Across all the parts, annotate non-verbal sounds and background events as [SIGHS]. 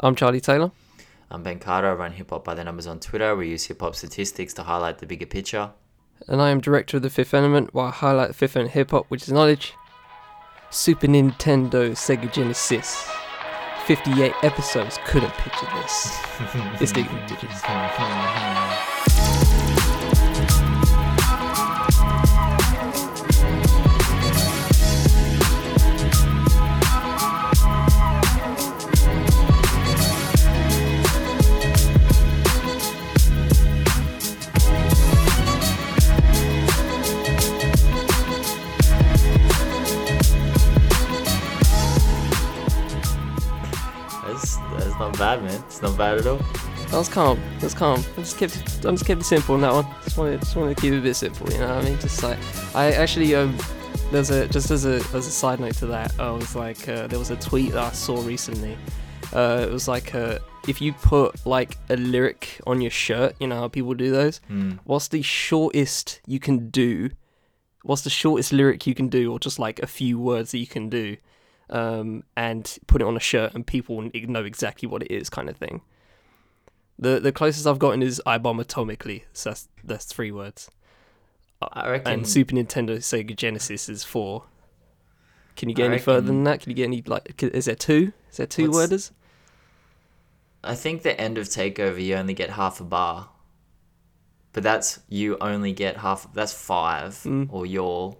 I'm Charlie Taylor. I'm Ben Carter. I run Hip Hop by the Numbers on Twitter. We use hip hop statistics to highlight the bigger picture. And I am director of the Fifth Element, while I highlight the Fifth Element hip hop, which is knowledge. Super Nintendo Sega Genesis. 58 episodes couldn't picture this. it's Digging Digits. It's not bad at all. That was calm. That was calm. I just kept it, I just kept it simple on that one. Just wanted, just wanted to keep it a bit simple, you know what I mean? Just like I actually um, there's a just as a as a side note to that, I was like uh, there was a tweet that I saw recently. Uh, it was like uh, if you put like a lyric on your shirt, you know how people do those. Mm. What's the shortest you can do? What's the shortest lyric you can do, or just like a few words that you can do, um, and put it on a shirt, and people know exactly what it is, kind of thing. The the closest I've gotten is I bomb atomically. So that's that's three words. I reckon. And Super Nintendo Sega Genesis is four. Can you get I any further than that? Can you get any like? Is there two? Is there two What's- worders? I think the end of Takeover, you only get half a bar. But that's you only get half. That's five, Mm. or you're.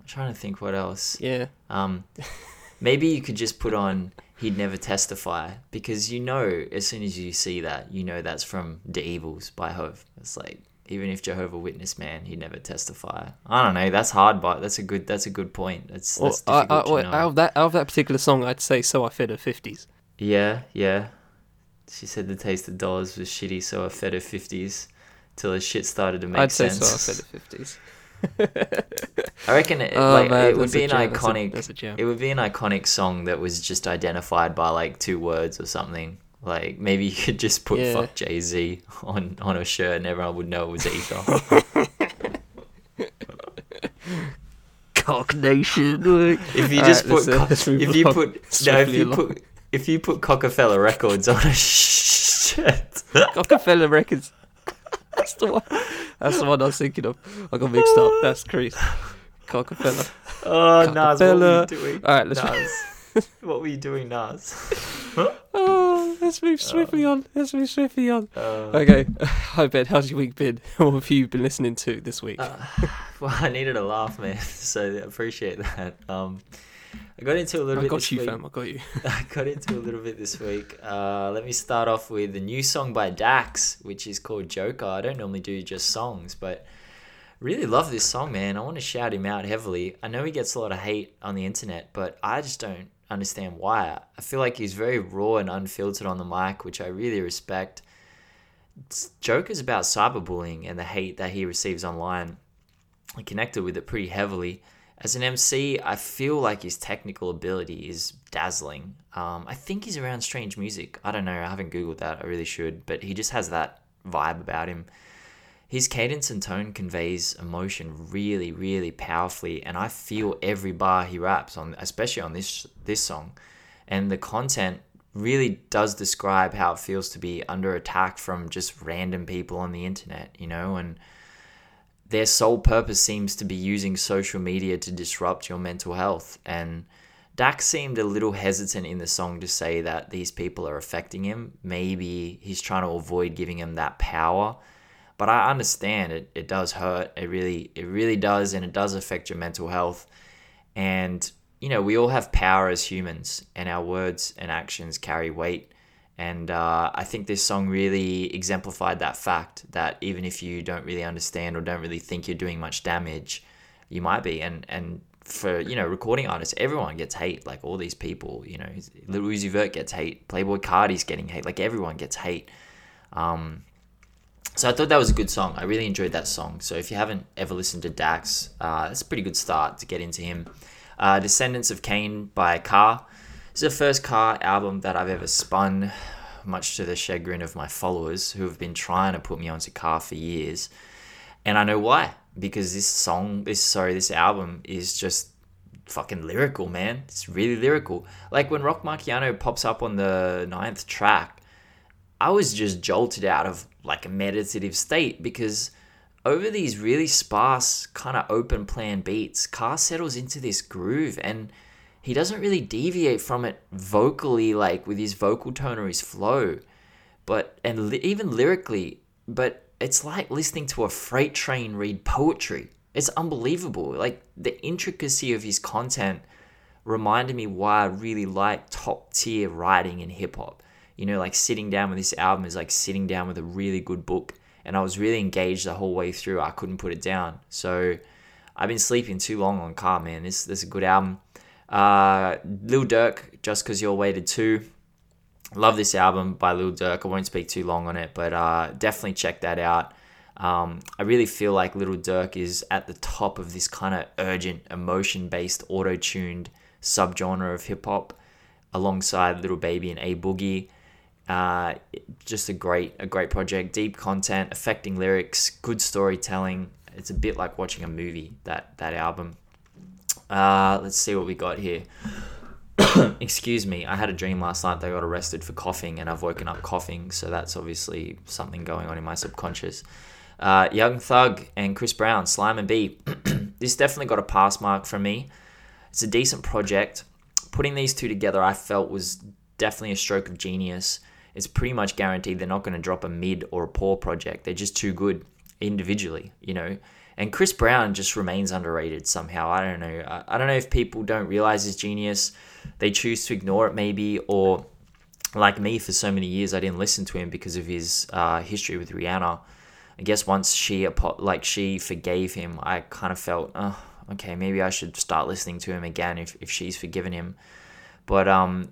I'm trying to think what else. Yeah. Um, [LAUGHS] maybe you could just put on "He'd Never Testify" because you know as soon as you see that, you know that's from "The Evils" by Hove. It's like even if Jehovah Witness man, he'd never testify. I don't know. That's hard, but that's a good. That's a good point. That's Well, that's I, difficult I, know. out of that out of that particular song, I'd say "So I Fed Her 50s. Yeah, yeah. She said the taste of dollars was shitty, so I fed her fifties till her shit started to make I'd say sense. "So I Fed Her 50s. [LAUGHS] I reckon it, Oh, like man, it would be an jam, that's a- iconic. that's a. It would be an iconic song that was just identified by like two words or something. Like maybe you could just put Yeah. "fuck Jay Z" on on a shirt and everyone would know it was Ether. [LAUGHS] Cock Nation. Like. if you just put let's, uh, co- if you put no if you along. put if you put Cockefeller Records on a [LAUGHS] shirt. Rockefeller Records. [LAUGHS] That's the one. That's the one I was thinking of. I got mixed up. That's Chris. Rockefeller. [LAUGHS] Oh, Nas, [LAUGHS] what were you doing? All right, let's- Nas. what were you doing, Nas? Oh, let's move swiftly on. Let's move swiftly on. Uh, Okay. [LAUGHS] Hi Ben, how's your week been? What have you been listening to this week? Uh, well, I needed a laugh, man. So I appreciate that. Um, I got into a little I bit. got this you, week. fam. I got you. [LAUGHS] I got into a little bit this week. Uh, let me start off with a new song by Dax, which is called Joker. I don't normally do just songs, but really love this song, man. I want to shout him out heavily. I know he gets a lot of hate on the internet, but I just don't understand why. I feel like he's very raw and unfiltered on the mic, which I really respect. Joker's about cyberbullying and the hate that he receives online. I connected with it pretty heavily. As an MC, I feel like his technical ability is dazzling. Um, I think he's around strange music. I don't know. I haven't Googled that. I really should. But he just has that vibe about him. His cadence and tone conveys emotion really, really powerfully, and I feel every bar he raps on, especially on this this song. And the content really does describe how it feels to be under attack from just random people on the internet, you know, and their sole purpose seems to be using social media to disrupt your mental health. And Dax seemed a little hesitant in the song to say that these people are affecting him. Maybe he's trying to avoid giving him that power. But I understand it, it does hurt. It really it really does and it does affect your mental health. And you know, we all have power as humans and our words and actions carry weight. And uh, I think this song really exemplified that fact that even if you don't really understand or don't really think you're doing much damage, you might be. And and for you know recording artists, everyone gets hate. Like all these people, you know, Lil Uzi Vert gets hate. Playboi Carti's getting hate. Like everyone gets hate. Um, so I thought that was a good song. I really enjoyed that song. So if you haven't ever listened to Dax, uh, that's a pretty good start to get into him. Uh, Descendants of Cain by Ka. Is the first Ka album that I've ever spun, much to the chagrin of my followers who have been trying to put me onto Ka for years. And I know why. Because this song, this sorry, this album is just fucking lyrical, man. It's really lyrical. Like when Roc Marciano pops up on the ninth track, I was just jolted out of like a meditative state because over these really sparse, kind of open plan beats, Ka settles into this groove and he doesn't really deviate from it vocally, like with his vocal tone or his flow, but and li- even lyrically. But it's like listening to a freight train read poetry. It's unbelievable. Like the intricacy of his content reminded me why I really like top tier writing in hip hop. You know, like sitting down with this album is like sitting down with a really good book. And I was really engaged the whole way through. I couldn't put it down. So I've been sleeping too long on Ka, man. This, this is a good album. Uh, Lil Durk, Just Cause Y'all Waited 2. Love this album by Lil Durk. I won't speak too long on it, but uh, definitely check that out. Um, I really feel like Little Durk is at the top of this kind of urgent, emotion based, auto tuned subgenre of hip hop alongside Little Baby and A Boogie. Uh, just a great, a great project. Deep content, affecting lyrics, good storytelling. It's a bit like watching a movie. That that album. Uh, let's see what we got here. [COUGHS] Excuse me. I had a dream last night that I got arrested for coughing, and I've woken up coughing. So that's obviously something going on in my subconscious. Uh, Young Thug and Chris Brown, Slime and B. [COUGHS] this definitely got a pass mark from me. It's a decent project. Putting these two together, I felt was definitely a stroke of genius. It's pretty much guaranteed they're not going to drop a mid or a poor project. They're just too good individually, you know. And Chris Brown just remains underrated somehow. I don't know. I, I don't know if people don't realize his genius. They choose to ignore it, maybe, or like me, for so many years, I didn't listen to him because of his uh, history with Rihanna. I guess once she like she forgave him, I kind of felt, oh, okay, maybe I should start listening to him again if, if she's forgiven him. But um,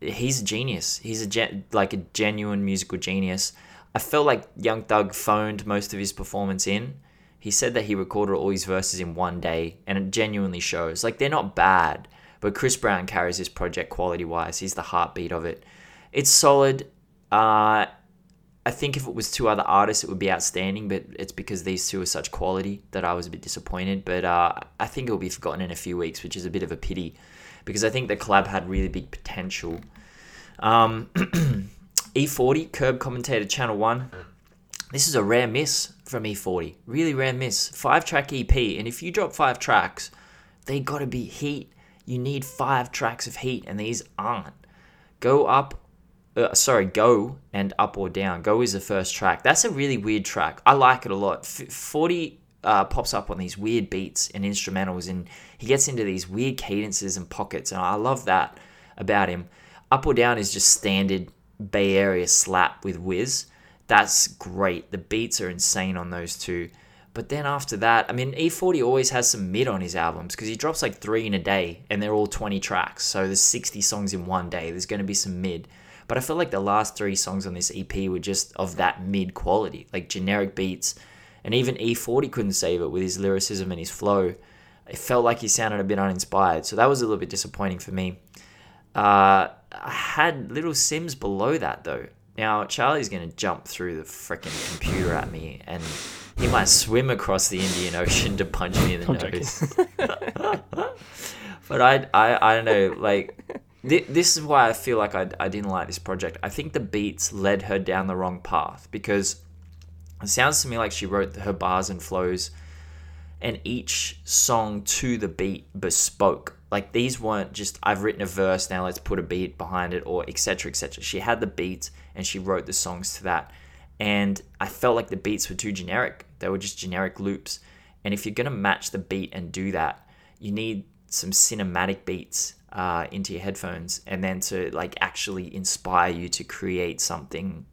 he's a genius. He's a gen- like a genuine musical genius. I felt like Young Thug phoned most of his performance in. He said that he recorded all his verses in one day, and it genuinely shows. Like they're not bad, but Chris Brown carries this project quality wise. He's the heartbeat of it. It's solid. Uh, I think if it was two other artists, it would be outstanding, but it's because these two are such quality that I was a bit disappointed. But uh, I think it will be forgotten in a few weeks, which is a bit of a pity because I think the collab had really big potential. Um, [CLEARS THROAT] E40, Curb Commentator Channel 1. This is a rare miss from E40. Really rare miss. Five track EP, and if you drop five tracks, they gotta be heat. You need five tracks of heat, and these aren't. Go up uh, sorry, Go and Up or Down. Go is the first track. That's a really weird track. I like it a lot. F- 40 uh, pops up on these weird beats and instrumentals, and he gets into these weird cadences and pockets, and I love that about him. Up or Down is just standard Bay Area slap with Wiz. That's great. The beats are insane on those two. But then after that, I mean, E40 always has some mid on his albums because he drops like three in a day and they're all 20 tracks. So there's 60 songs in one day. There's going to be some mid. But I feel like the last three songs on this EP were just of that mid quality, like generic beats. And even E40 couldn't save it with his lyricism and his flow. It felt like he sounded a bit uninspired. So that was a little bit disappointing for me. Uh, I had Little Simz below that though. Now, Charlie's going to jump through the freaking computer at me and he might swim across the Indian Ocean to punch me in the [LAUGHS] I'm nose. [LAUGHS] but I, I, I don't know. Like, this is why I feel like I, I didn't like this project. I think the beats led her down the wrong path because it sounds to me like she wrote her bars and flows and each song to the beat bespoke. Like these weren't just I've written a verse now let's put a beat behind it or etc etc. She had the beat and she wrote the songs to that. And I felt like the beats were too generic. They were just generic loops. And if you're gonna match the beat and do that, you need some cinematic beats uh, into your headphones and then to like actually inspire you to create something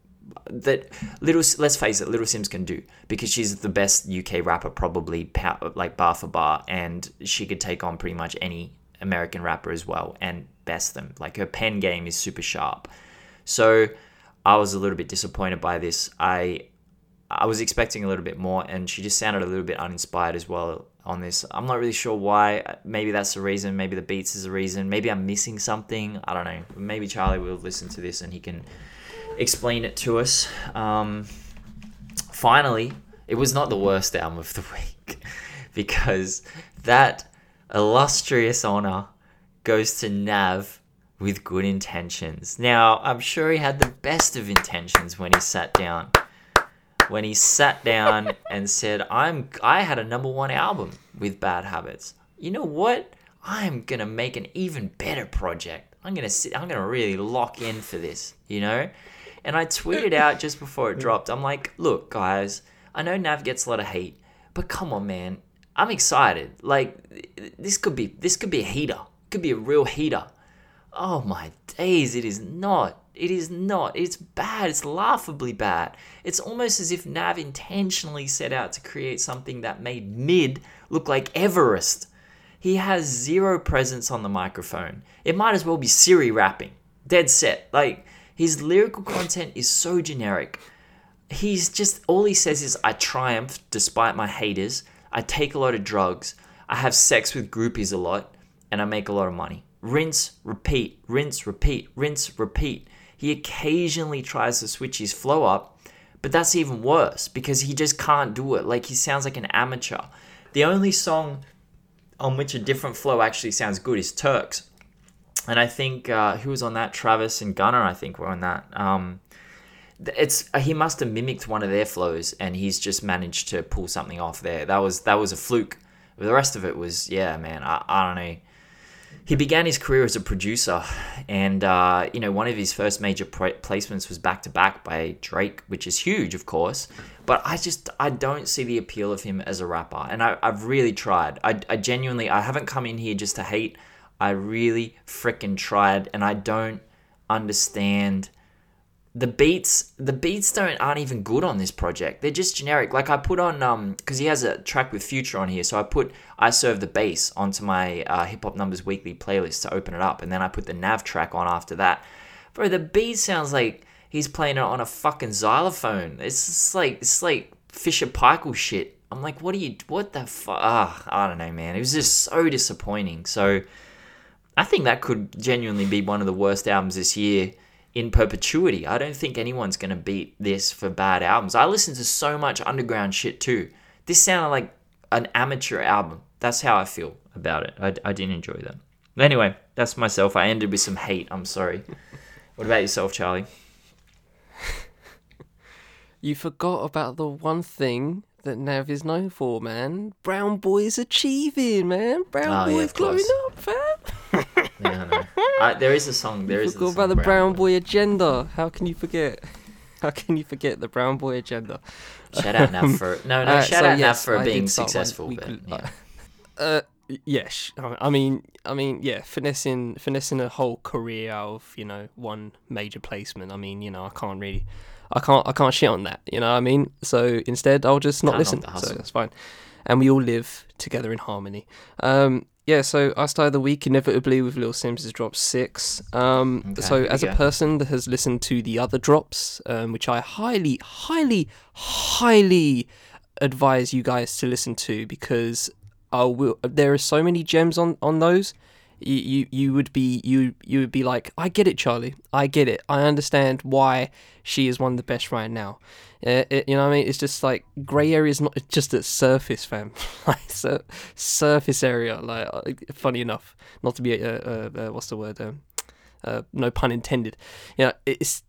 that little let's face it little simz can do because she's the best uk rapper probably like bar for bar and she could take on pretty much any american rapper as well and best them like her pen game is super sharp so i was a little bit disappointed by this i i was expecting a little bit more and she just sounded a little bit uninspired as well on this. I'm not really sure why. Maybe that's the reason. Maybe the beats is the reason. Maybe I'm missing something. I don't know. Maybe Charlie will listen to this and he can explain it to us. Um, finally, it was not the worst album of the [LAUGHS] week because that illustrious honor goes to Nav with good intentions. Now, I'm sure he had the best of intentions when he sat down. When he sat down [LAUGHS] and said, "I'm I had a number 1 album with Bad Habits. You know what? I'm going to make an even better project. I'm going to sit I'm going to really lock in for this, you know?" And I tweeted out just before it [LAUGHS] dropped. I'm like, "Look, guys, I know Nav gets a lot of hate, but come on, man. I'm excited. Like this could be this could be a heater. It could be a real heater. Oh my days, it is not. It is not. It's bad. It's laughably bad. It's almost as if Nav intentionally set out to create something that made mid look like Everest. He has zero presence on the microphone. It might as well be Siri rapping. Dead set. Like his lyrical content is so generic he's just all he says is I triumph despite my haters. I take a lot of drugs. I have sex with groupies a lot and I make a lot of money. Rinse, repeat, rinse, repeat, rinse, repeat. He occasionally tries to switch his flow up, but that's even worse because he just can't do it. Like he sounds like an amateur. The only song on which a different flow actually sounds good is Turks. And I think uh, who was on that? Travis and Gunna, I think, were on that. Um, it's uh, he must have mimicked one of their flows and he's just managed to pull something off there. That was that was a fluke. The rest of it was yeah, man. I, I don't know. He began his career as a producer, and uh, you know one of his first major placements was back to back by Drake, which is huge, of course. But I just I don't see the appeal of him as a rapper, and I, I've really tried. I, I genuinely I haven't come in here just to hate. I really freaking tried, and I don't understand the beats the beats don't aren't even good on this project. They're just generic. Like i put on um because he has a track with future on here so i put i serve the base onto my uh, hip hop numbers weekly playlist to open it up and then i put the nav track on after that. Bro the beat sounds like he's playing it on a fucking xylophone. It's just like it's like fisher paykel shit. I'm like what are you what the fuck ah, i don't know man. It was just so disappointing. So i think that could genuinely be one of the worst albums this year in perpetuity. I don't think anyone's going to beat this for bad albums. I listen to so much underground shit too. This sounded like an amateur album. That's how I feel about it. I, I didn't enjoy that. Anyway, that's myself. I ended with some hate. I'm sorry. what about yourself, Charlie? [LAUGHS] you forgot about the one thing that Nav is known for, man. Brown boys achieving, man. Brown oh, boys yeah, growing up, fam. [LAUGHS] yeah, I know. I, there is a song. There you is. Forgot about the Brown Boy agenda. How can you forget? [LAUGHS] How can you forget the Brown Boy agenda? Shout out Nav for no, no. Uh, shout so out yes, Nav for I being successful. but, yeah. Uh, yes, I mean, I mean, yeah, finessing, finessing a whole career out of you know one major placement. I mean, you know, I can't really, I can't, I can't shit on that. You know, what I mean. So instead, I'll just not listen. So that's fine, and we all live together in harmony. Um, yeah, so I started the week inevitably with Little Simz has dropped six. Um, okay, so as a person that has listened to the other drops, um, which I highly, highly, highly advise you guys to listen to because I will. There are so many gems on on those. You, you you would be you you would be like I get it Charlie I get it I understand why she is one of the best right now it, it, you know what I mean? It's just like grey area is not just a surface, fam. [LAUGHS] like sur- surface area. Like uh, funny enough, not to be a, a what's the word? Um, uh, no pun intended. You know, it's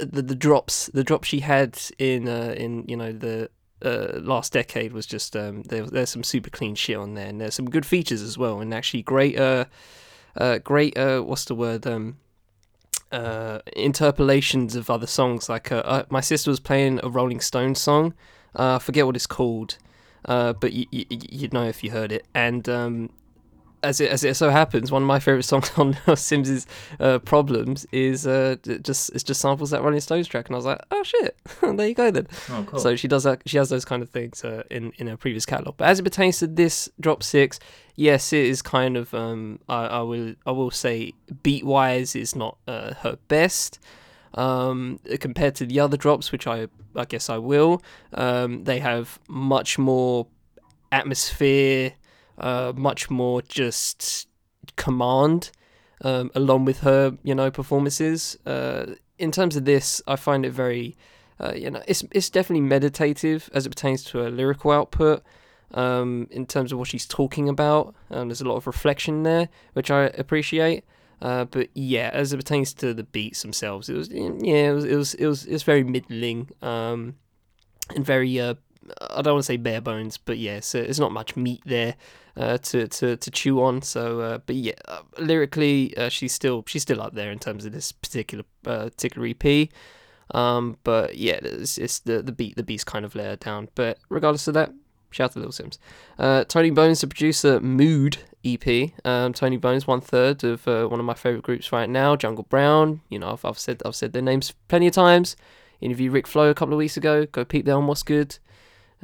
the the drops the drops she had in uh, in you know the uh, last decade was just um, there, there's some super clean shit on there, and there's some good features as well, and actually great uh, uh great uh, what's the word um uh, interpolations of other songs. Like uh, uh, my sister was playing a Rolling Stones song. Uh, I forget what it's called, uh, but you would know if you heard it. And um, as it as it so happens, one of my favorite songs [LAUGHS] on Simz's uh, "Problems" is uh, just it's just samples that Rolling Stones track, and I was like, oh shit, [LAUGHS] there you go then. Oh, cool. So she does that. She has those kind of things uh, in in her previous catalog. But as it pertains to this drop six, yes, it is kind of um, I, I will I will say beat wise is not uh, her best. Um, compared to the other drops, which I I guess I will, um, they have much more atmosphere uh, much more just command, um, along with her, you know, performances. Uh, in terms of this, I find it very, uh, you know, it's it's definitely meditative as it pertains to her lyrical output. um, in terms of what she's talking about. Um, there's a lot of reflection there, which I appreciate. Uh, but yeah, as it pertains to the beats themselves, it was yeah, it was it was it was, it was very middling um, and very uh, I don't want to say bare bones, but yeah, so there's not much meat there uh, to, to to chew on. So, uh, but yeah, uh, lyrically, uh, she's still she's still up there in terms of this particular uh, particular EP. Um, but yeah, it's, it's the the beat the beat's kind of layered down. But regardless of that, shout out to Little Simz. Uh, Tony Bones, the producer, Mood EP. Um, Tony Bones, one third of one of my favorite groups right now, Jungle Brown. You know, I've, I've said I've said their names plenty of times. Interviewed Rick Flow a couple of weeks ago. Go peep there on What's Good.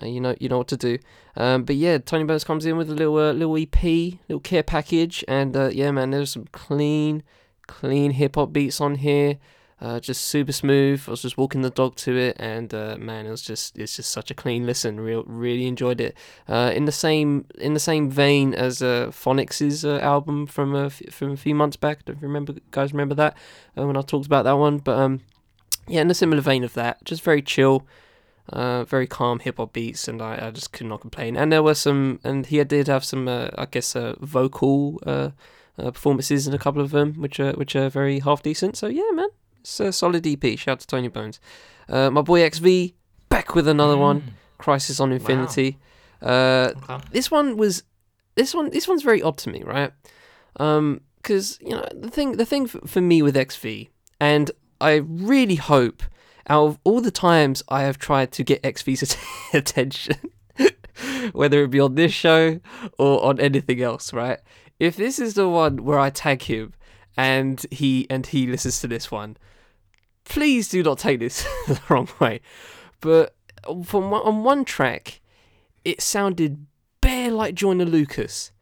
Uh, you know, you know what to do. Um, but yeah, Tony Bones comes in with a little uh, little EP, little care package, and uh, yeah, man, there's some clean, clean hip hop beats on here. Uh, just super smooth. I was just walking the dog to it, and uh, man, it was just it's just such a clean listen. Real, really enjoyed it. Uh, in the same in the same vein as Phonics's album from a f- from a few months back. Don't remember guys remember that when I talked about that one. But um, yeah, in a similar vein of that, just very chill. Uh, very calm hip hop beats, and I, I just could not complain. And there were some, and he did have some, uh, I guess, uh, vocal uh, uh, performances in a couple of them, which are which are very half decent. So yeah, man, it's a solid EP. Shout out to Tony Bones. Uh, my boy XV back with another Mm. one, Crisis on Infinity. Uh, Okay. this one was, this one, this one's very odd to me, right? Um, because you know the thing, the thing for, for me with XV, and I really hope out of all the times I have tried to get XV's att- [LAUGHS] attention, whether it be on this show or on anything else, right? If this is the one where I tag him and he and he listens to this one, please do not take this [LAUGHS] the wrong way. But from on one track, it sounded bare like Joyner Lucas,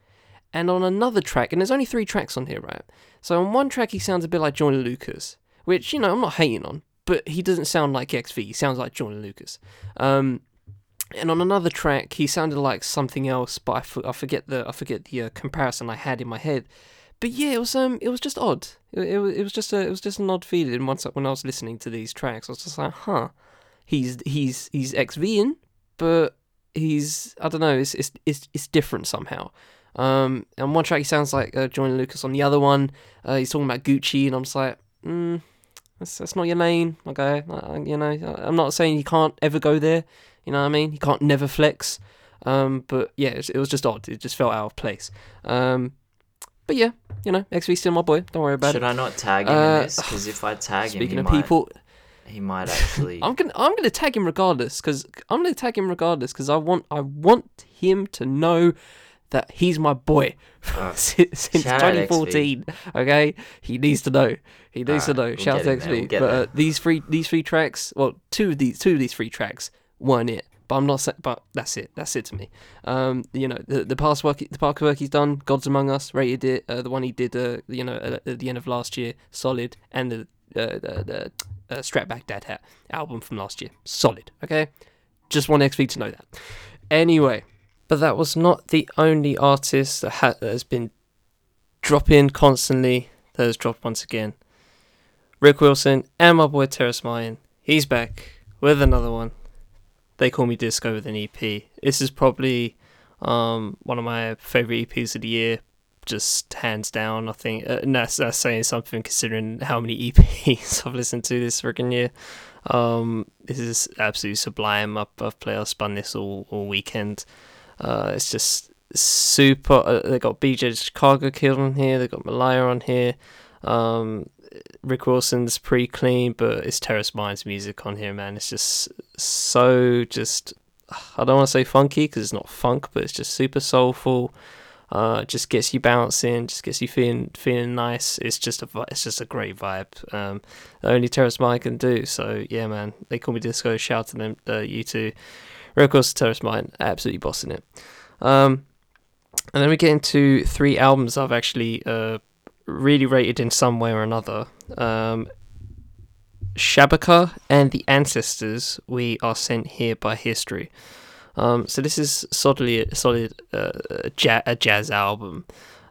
and on another track, and there's only three tracks on here, right? So on one track, he sounds a bit like Joyner Lucas, which you know I'm not hating on, but he doesn't sound like XV. He sounds like Joyner Lucas. Um, and on another track, he sounded like something else, but I, f- I forget the I forget the uh, comparison I had in my head. But yeah, it was um it was just odd. It, it, was- it was just a it was just an odd feeling once when I was listening to these tracks. I was just like, huh, he's he's he's XVing, but he's I don't know. It's it's it's, it's different somehow. Um, on one track he sounds like uh, Joyner Lucas. On the other one, uh, he's talking about Gucci, and I'm just like, mm, that's that's not your lane, okay. Uh, you know, I'm not saying you can't ever go there. You know what I mean? You can't never flex. Um, but yeah, it, it was just odd. It just felt out of place. Um, but yeah, you know, XV still my boy. Don't worry about Should it. Should I not tag him Uh, in this? Because if I tag him, Speaking of might, people, he might actually. [LAUGHS] I'm gonna I'm gonna tag him regardless because I'm gonna tag him regardless because I want I want him to know that he's my boy Uh, [LAUGHS] since, since shout 2014. Okay, he needs to know. He needs to know. we'll Shout out get to him there, we'll but uh, these three these three tracks, well, two of these two of these three tracks weren't it. But I'm not. But that's it. That's it to me. Um, you know, the the past work, the past work he's done, Gods Among Us, rated it. Uh, the one he did, uh, you know, at, at the end of last year, solid. And the uh, the, the uh, Strap Back Dad Hat album from last year, solid. Okay, just want XV to know that. Anyway, but that was not the only artist that, ha- that has been dropping constantly. That has dropped once again. Ric Wilson and my boy Terrace Martin. He's back with another one. They call me Disco with an EP. This is probably um, one of my favorite EPs of the year, just hands down. I think uh, that's, that's saying something considering how many [LAUGHS] EPs I've listened to this freaking year. Um, this is absolutely sublime. I've, I've played, I've spun this all all weekend. Uh, it's just super. Uh, they got BJ Chicago Kid on here. They got Malaya on here. Um, Ric Wilson's pretty clean, but it's Terrace Martin's music on here, man. It's just so just. I don't want to say funky because it's not funk, but it's just super soulful. Uh, just gets you bouncing, just gets you feeling feeling nice. It's just a it's just a great vibe. Um, only Terrace Martin can do. So yeah, man. They call me Disco. Shout to them, uh, you two. Ric Wilson, Terrace Martin, absolutely bossing it. Um, and then we get into three albums I've actually uh, really rated in some way or another. Um, Shabaka and the Ancestors, we are sent here by history. Um, so this is solidly a solid uh, a, ja- a jazz album.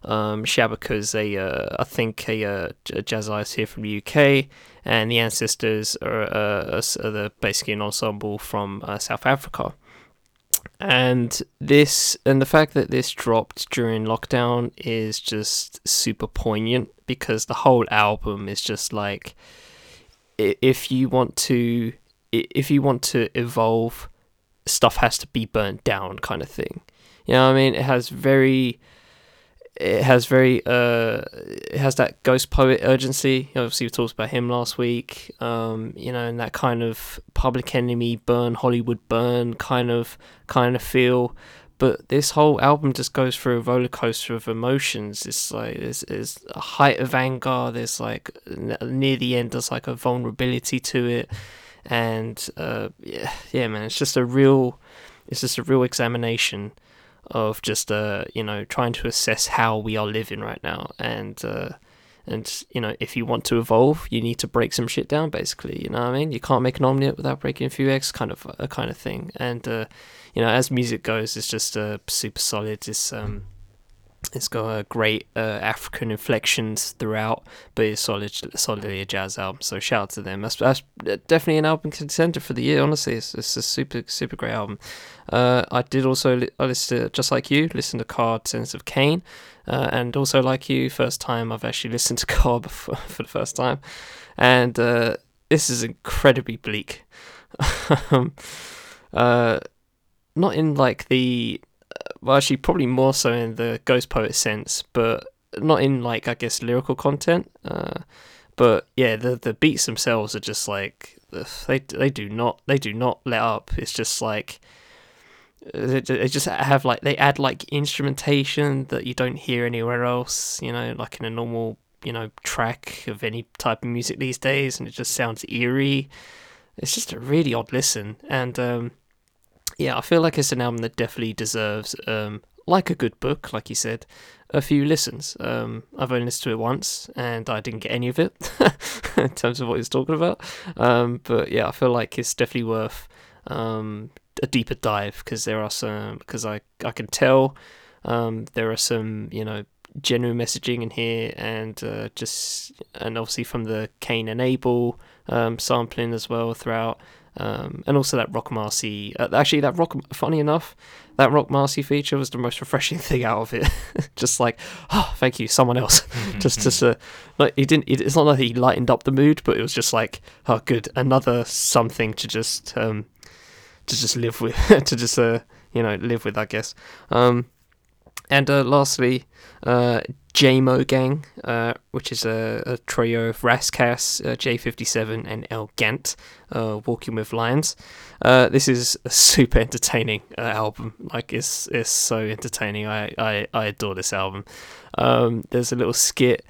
Um, Shabaka's a, uh, I think a, uh, a jazz artist here from the UK, and the Ancestors are, uh, are the, basically an ensemble from uh, South Africa. and this and the fact that this dropped during lockdown is just super poignant because the whole album is just like if you want to if you want to evolve stuff has to be burnt down kind of thing you know what i mean it has very it has very uh it has that Ghostpoet urgency. Obviously we talked about him last week um you know and that kind of public enemy burn hollywood burn kind of kind of feel. But this whole album just goes through a roller coaster of emotions. It's like there's, there's a height of anger. There's like near the end there's like a vulnerability to it. And uh yeah yeah man it's just a real it's just a real examination of just uh you know trying to assess how we are living right now. And uh and you know if you want to evolve you need to break some shit down basically. You know what i mean? You can't make an omelet without breaking a few eggs kind of a kind of thing. And uh you know as music goes it's just uh super solid. It's um it's got a great uh, African inflections throughout, but it's solid, solidly a jazz album. So shout out to them. That's, that's definitely an album contender for the year. Honestly, it's, it's a super, super great album. Uh, I did also li- I listened to, just like you, listen to Card Sense of Cain, uh, and also like you, first time I've actually [LAUGHS] listened to Cobb for, for the first time, and uh, this is incredibly bleak. [LAUGHS] um, uh, not in like the well, actually, probably more so in the Ghostpoet sense, but not in like I guess lyrical content. Uh, but yeah, the the beats themselves are just like they they do not they do not let up. It's just like they, just have like they add like instrumentation that you don't hear anywhere else. You know, like in a normal you know track of any type of music these days, and it just sounds eerie. It's just a really odd listen, and um, yeah, I feel like it's an album that definitely deserves, um, like a good book, like you said, a few listens. Um, I've only listened to it once, and I didn't get any of it [LAUGHS] in terms of what he's talking about. Um, but yeah, I feel like it's definitely worth um, a deeper dive because there are some because I I can tell um, there are some you know genuine messaging in here, and uh, just and obviously from the Cain and Abel um, sampling as well throughout. Um, and also that Roc Marci. Uh, actually, that Rock. Funny enough, that Roc Marci feature was the most refreshing [LAUGHS] thing out of it. [LAUGHS] just like, oh, thank you, someone else. [LAUGHS] just, just uh, like he didn't. It, it's not like he lightened up the mood, but it was just like, oh, good, another something to just, um, to just live with, to just, uh, you know, live with, I guess. Um, and uh, lastly, uh, JMO Gang, uh, which is a, a trio of Ras Kass, uh, J57, and El Gant, uh, Walking with Lions. Uh, this is a super entertaining uh, album. Like it's it's so entertaining. I, I, I adore this album. Um, there's a little skit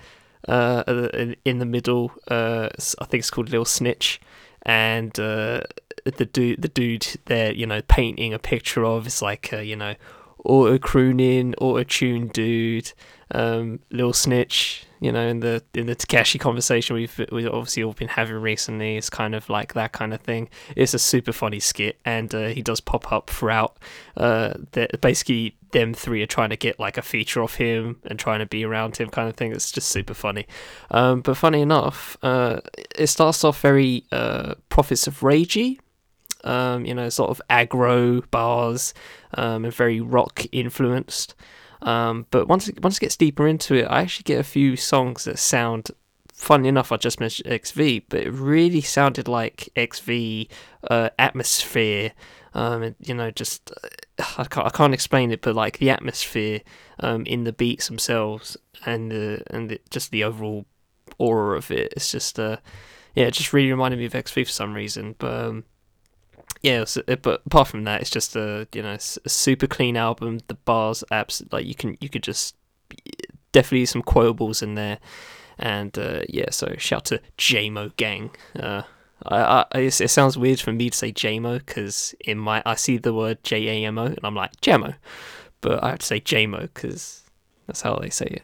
uh, in- in the middle. I think it's called Little Snitch, and the dude the dude there, you know, painting a picture of is like you know auto crooning, auto tune dude, um, Lil Snitch, you know, in the in the Tekashi conversation we've we've obviously all been having recently, it's kind of like that kind of thing. It's a super funny skit, and uh, he does pop up throughout. Uh, that basically them three are trying to get like a feature of him and trying to be around him, kind of thing. It's just super funny. Um, but funny enough, uh, it starts off very uh, Prophets of Ragey um, you know, sort of aggro bars um, and very rock influenced. Um, but once it, once it gets deeper into it, I actually get a few songs that sound. Funny enough, I just mentioned XV, but it really sounded like XV uh, atmosphere. Um, you know, just uh, I can't I can't explain it, but like the atmosphere um, in the beats themselves and the and the, just the overall aura of it. It's just uh, yeah, it just really reminded me of XV for some reason. But um, yeah, it, but apart from that, it's just a you know a super clean album. The bars, apps like you can you could just definitely some quotables in there, and uh, yeah. So shout to JMO Gang. Uh, I, I it sounds weird for me to say JMO because in my I see the word J A M O and I'm like JMO, but I have to say JMO because that's how they say it.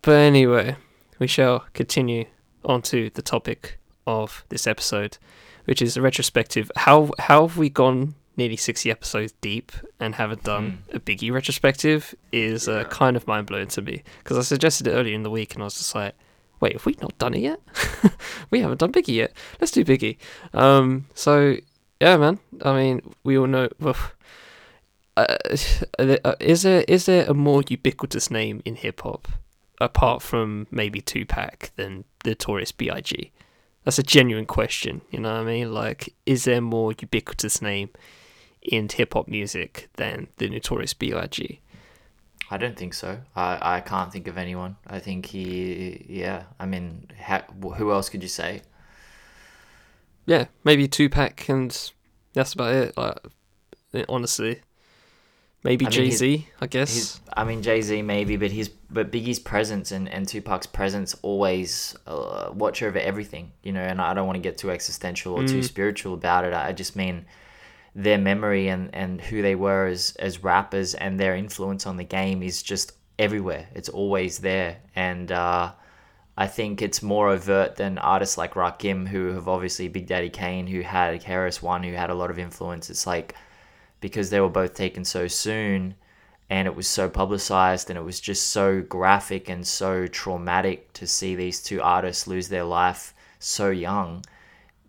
But anyway, we shall continue on to the topic of this episode which is a retrospective. How how have we gone nearly sixty episodes deep and haven't done a Biggie retrospective? Is uh, kind of mind blowing to me because I suggested it earlier in the week and I was just like, wait, have we not done it yet? [LAUGHS] we haven't done Biggie yet. Let's do Biggie. Um, so yeah, man. I mean, we all know. Well, uh, uh, is there is there a more ubiquitous name in hip hop apart from maybe Tupac than the Notorious B.I.G. That's a genuine question. You know what I mean? Like, is there more ubiquitous name in hip hop music than the Notorious B.I.G.? I don't think so. I, I can't think of anyone. I think he, yeah. I mean, ha, who else could you say? Yeah, maybe Tupac, and that's about it. Like, honestly, maybe Jay Z. I guess. I mean, Jay Z maybe, but his but Biggie's presence and and Tupac's presence always uh, watch over everything, you know. And I don't want to get too existential or mm. too spiritual about it. I just mean their memory and, and who they were as, as rappers and their influence on the game is just everywhere. It's always there. And uh, I think it's more overt than artists like Rakim, who have obviously Big Daddy Kane, who had KRS One, who had a lot of influence. It's like because they were both taken so soon and it was so publicized and it was just so graphic and so traumatic to see these two artists lose their life so young.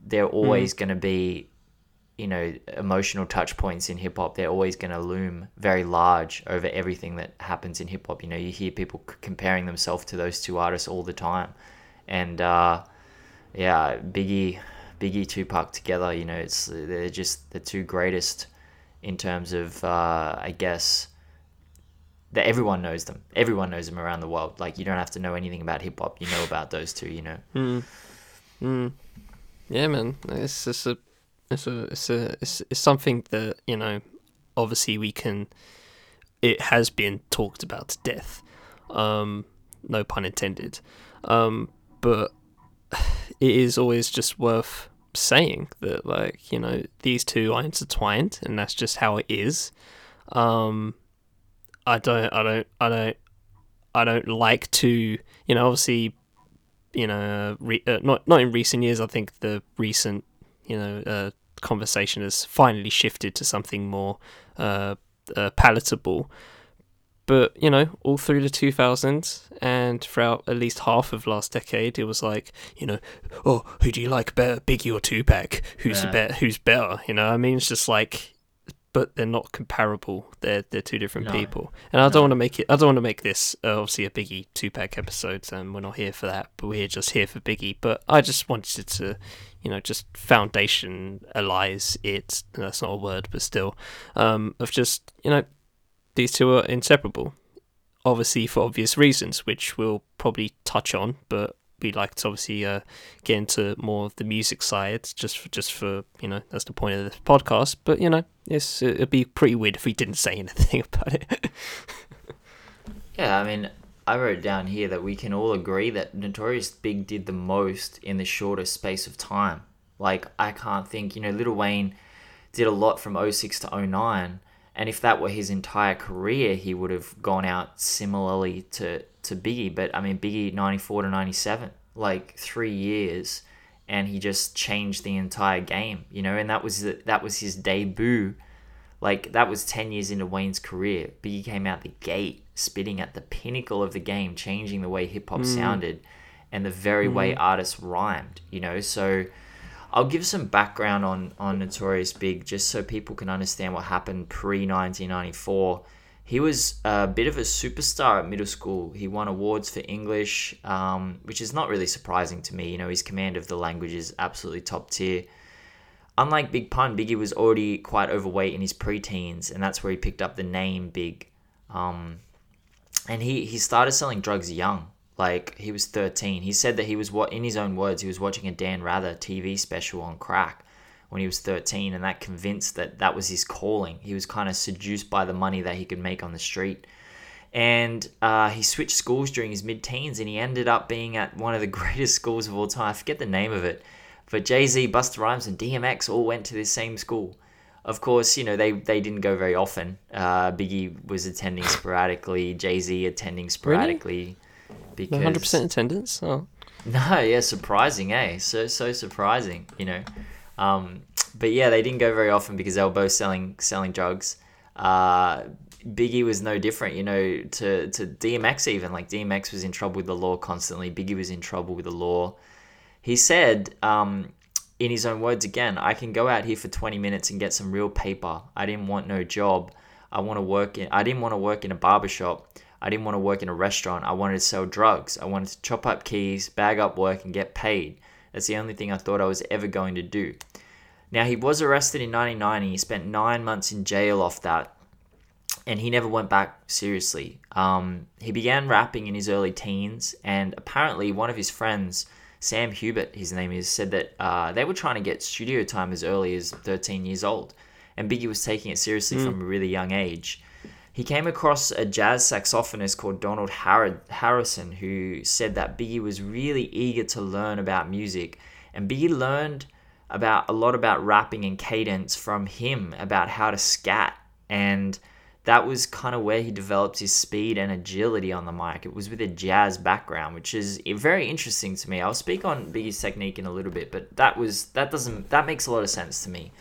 They're always mm. going to be you know emotional touch points in hip hop they're always going to loom very large over everything that happens in hip hop you know you hear people c- comparing themselves to those two artists all the time and uh, yeah biggie biggie tupac together you know it's they're just the two greatest in terms of uh, i guess that everyone knows them. Everyone knows them around the world. Like you don't have to know anything about hip hop you know about those two you know? Mm. Mm. yeah man. It's just a it's a it's a it's, it's something that you know obviously we can it has been talked about to death. Um no pun intended. Um but [SIGHS] it is always just worth saying that like you know these two are intertwined and that's just how it is um i don't i don't i don't i don't like to you know obviously you know re- uh, not not in recent years i think the recent you know, uh, conversation has finally shifted to something more uh, uh, palatable. But you know, all through the 2000s and throughout at least half of last decade, it was like, you know, oh, who do you like better, Biggie or Tupac? Who's yeah. better? Who's better? You know, I mean, it's just like but they're not comparable. They're they're two different no. people, and I don't want to make it. I don't want to make this uh, obviously a Biggie Tupac episode, and we're not here for that. But we're just here for Biggie. But I just wanted to, you know, just foundation allies it. That's not a word, but still, um, of just you know, these two are inseparable. Obviously, for obvious reasons, which we'll probably touch on, but we like to obviously uh, get into more of the music side, just for, just for you know that's the point of this podcast. But you know, it's it'd be pretty weird if we didn't say [LAUGHS] anything about it. yeah, I mean, I wrote down here that we can all agree that Notorious Big did the most in the shortest space of time. Like I can't think, you know, Lil Wayne did a lot from 06 to 09 and if that were his entire career, he would have gone out similarly to to Biggie. But I mean, Biggie ninety four to ninety seven, like three years, and he just changed the entire game. You know, and that was the, that was his debut. Like that was ten years into Wayne's career. Biggie came out the gate spitting at the pinnacle of the game, changing the way hip hop mm. sounded, and the very mm. way artists rhymed. You know, so I'll give some background on on Notorious Big just so people can understand what happened pre 1994. He was a bit of a superstar at middle school. He won awards for English, um, which is not really surprising to me. You know, his command of the language is absolutely top tier. Unlike Big Pun, Biggie was already quite overweight in his preteens, and that's where he picked up the name Big. Um, and he, he started selling drugs young. Like he was 13. He said that he was what in his own words, he was watching a Dan Rather TV special on crack when he was 13 and that convinced that that was his calling. He was kind of seduced by the money that he could make on the street. And uh, he switched schools during his mid teens and he ended up being at one of the [LAUGHS] greatest schools of all time. I forget the name of it. But Jay Z, Busta Rhymes, and DMX all went to this same school. Of course, you know, they, they didn't go very often. Uh, Biggie was attending sporadically, Jay Z attending sporadically. Really? Because 100% attendance. Oh. No, yeah, surprising, eh? So so surprising, you know. Um, but yeah, they didn't go very often because they were both selling selling drugs. Uh, Biggie was no different, you know, to to DMX even. Like DMX was in trouble with the law constantly. Biggie was in trouble with the law. He said, um, in his own words again, I can go out here for 20 minutes and get some real paper. I didn't want no job. I want to work in. I didn't want to work in a barber shop. I didn't want to work in a restaurant. I wanted to sell drugs. I wanted to chop up keys, bag up work, and get paid. That's the only thing I thought I was ever going to do. Now, he was arrested in 1990. He spent nine months in jail off that, and he never went back seriously. Um, he began rapping in his early teens, and apparently, one of his friends, Sam Hubert, his name is, said that uh, they were trying to get studio time as early as 13 years old, and Biggie was taking it seriously mm. from a really young age. He came across a jazz saxophonist called Donald Harrison who said that Biggie was really eager to learn about music. And Biggie learned about a lot about rapping and cadence from him about how to scat. And that was kind of where he developed his speed and agility on the mic. It was with a jazz background, which is very interesting to me. I'll speak on Biggie's technique in a little bit, but that was that doesn't that makes a lot of sense to me.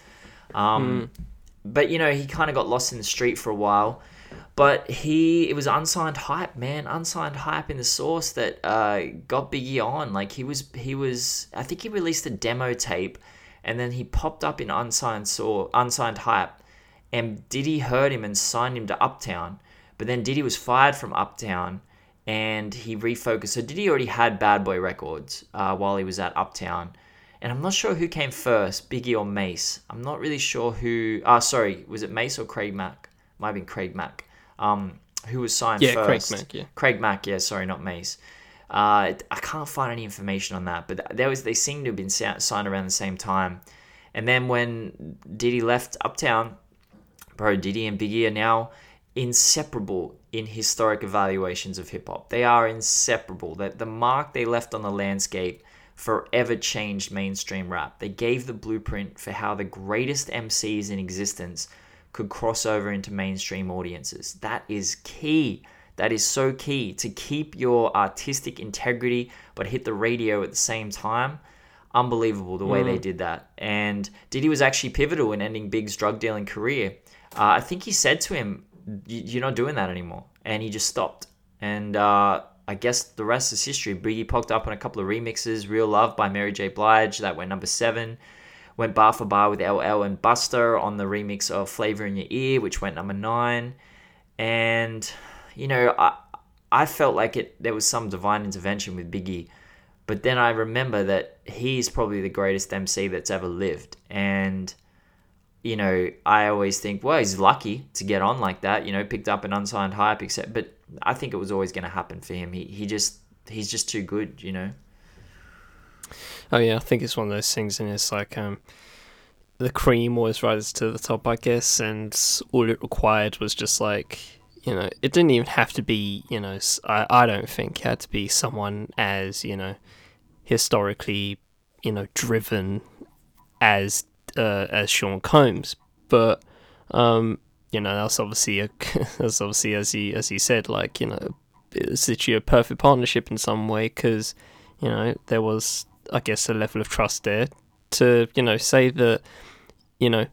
Um, mm. But you know, he kind of got lost in the street for a while but he, it was unsigned hype, man, unsigned hype in the source that uh, got Biggie on. Like he was, he was. I think he released a demo tape, and then he popped up in unsigned saw, unsigned hype, and Diddy heard him and signed him to Uptown. But then Diddy was fired from Uptown, and he refocused. So Diddy already had Bad Boy Records uh, while he was at Uptown. And I'm not sure who came first, Biggie or Mase. I'm not really sure who. Ah, uh, sorry, was it Mase or Craig Mack? Might have been Craig Mack um, who was signed yeah, first. Craig Mack, yeah. Craig Mack, yeah, sorry, not Mase. Uh, I can't find any information on that, but there was they seem to have been signed around the same time. And then when Diddy left Uptown, bro, Diddy and Biggie are now inseparable in historic evaluations of hip hop. They are inseparable. That the mark they left on the landscape forever changed mainstream rap. They gave the blueprint for how the greatest MCs in existence could cross over into mainstream audiences. That is key. That is so key to keep your artistic integrity but hit the radio at the same time. Unbelievable the way mm. they did that. And Diddy was actually pivotal in ending Big's drug dealing career. Uh, I think he said to him, You're not doing that anymore. And he just stopped. And uh, I guess the rest is history. Biggie popped up on a couple of remixes Real Love by Mary J. Blige, that went number seven went bar for bar with LL and Buster on the remix of Flavor in Your Ear, which went number nine. And, you know, I, I felt like it there was some divine intervention with Biggie. But then I remember that he's probably the greatest MC that's ever lived. And, you know, I always think, well, he's lucky to get on like that, you know, picked up an unsigned hype, except, but I think it was always going to happen for him. He, he just, he's just too good, you know? Oh yeah, I think it's one of those things, and it's like um, the cream always rises to the top, I guess, and all it required was just like you know, it didn't even have to be you know, I I don't think it had to be someone as you know, historically you know driven as uh, as Sean Combs, but um, you know that's obviously a [LAUGHS] that's obviously as he as he said like you know it's literally a perfect partnership in some way? Because you know there was I guess, a level of trust there to, you know, say that, you know,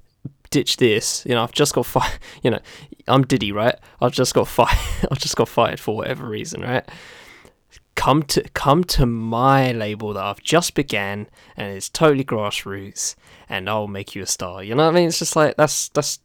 ditch this. You know, I've just got fired. [LAUGHS] You know, I'm Diddy, right? I've just got fired. [LAUGHS] I've just got fired for whatever reason, right? Come to come to my label that I've just began, and it's totally grassroots, and I'll make you a star. You know what I mean? It's just like that's that's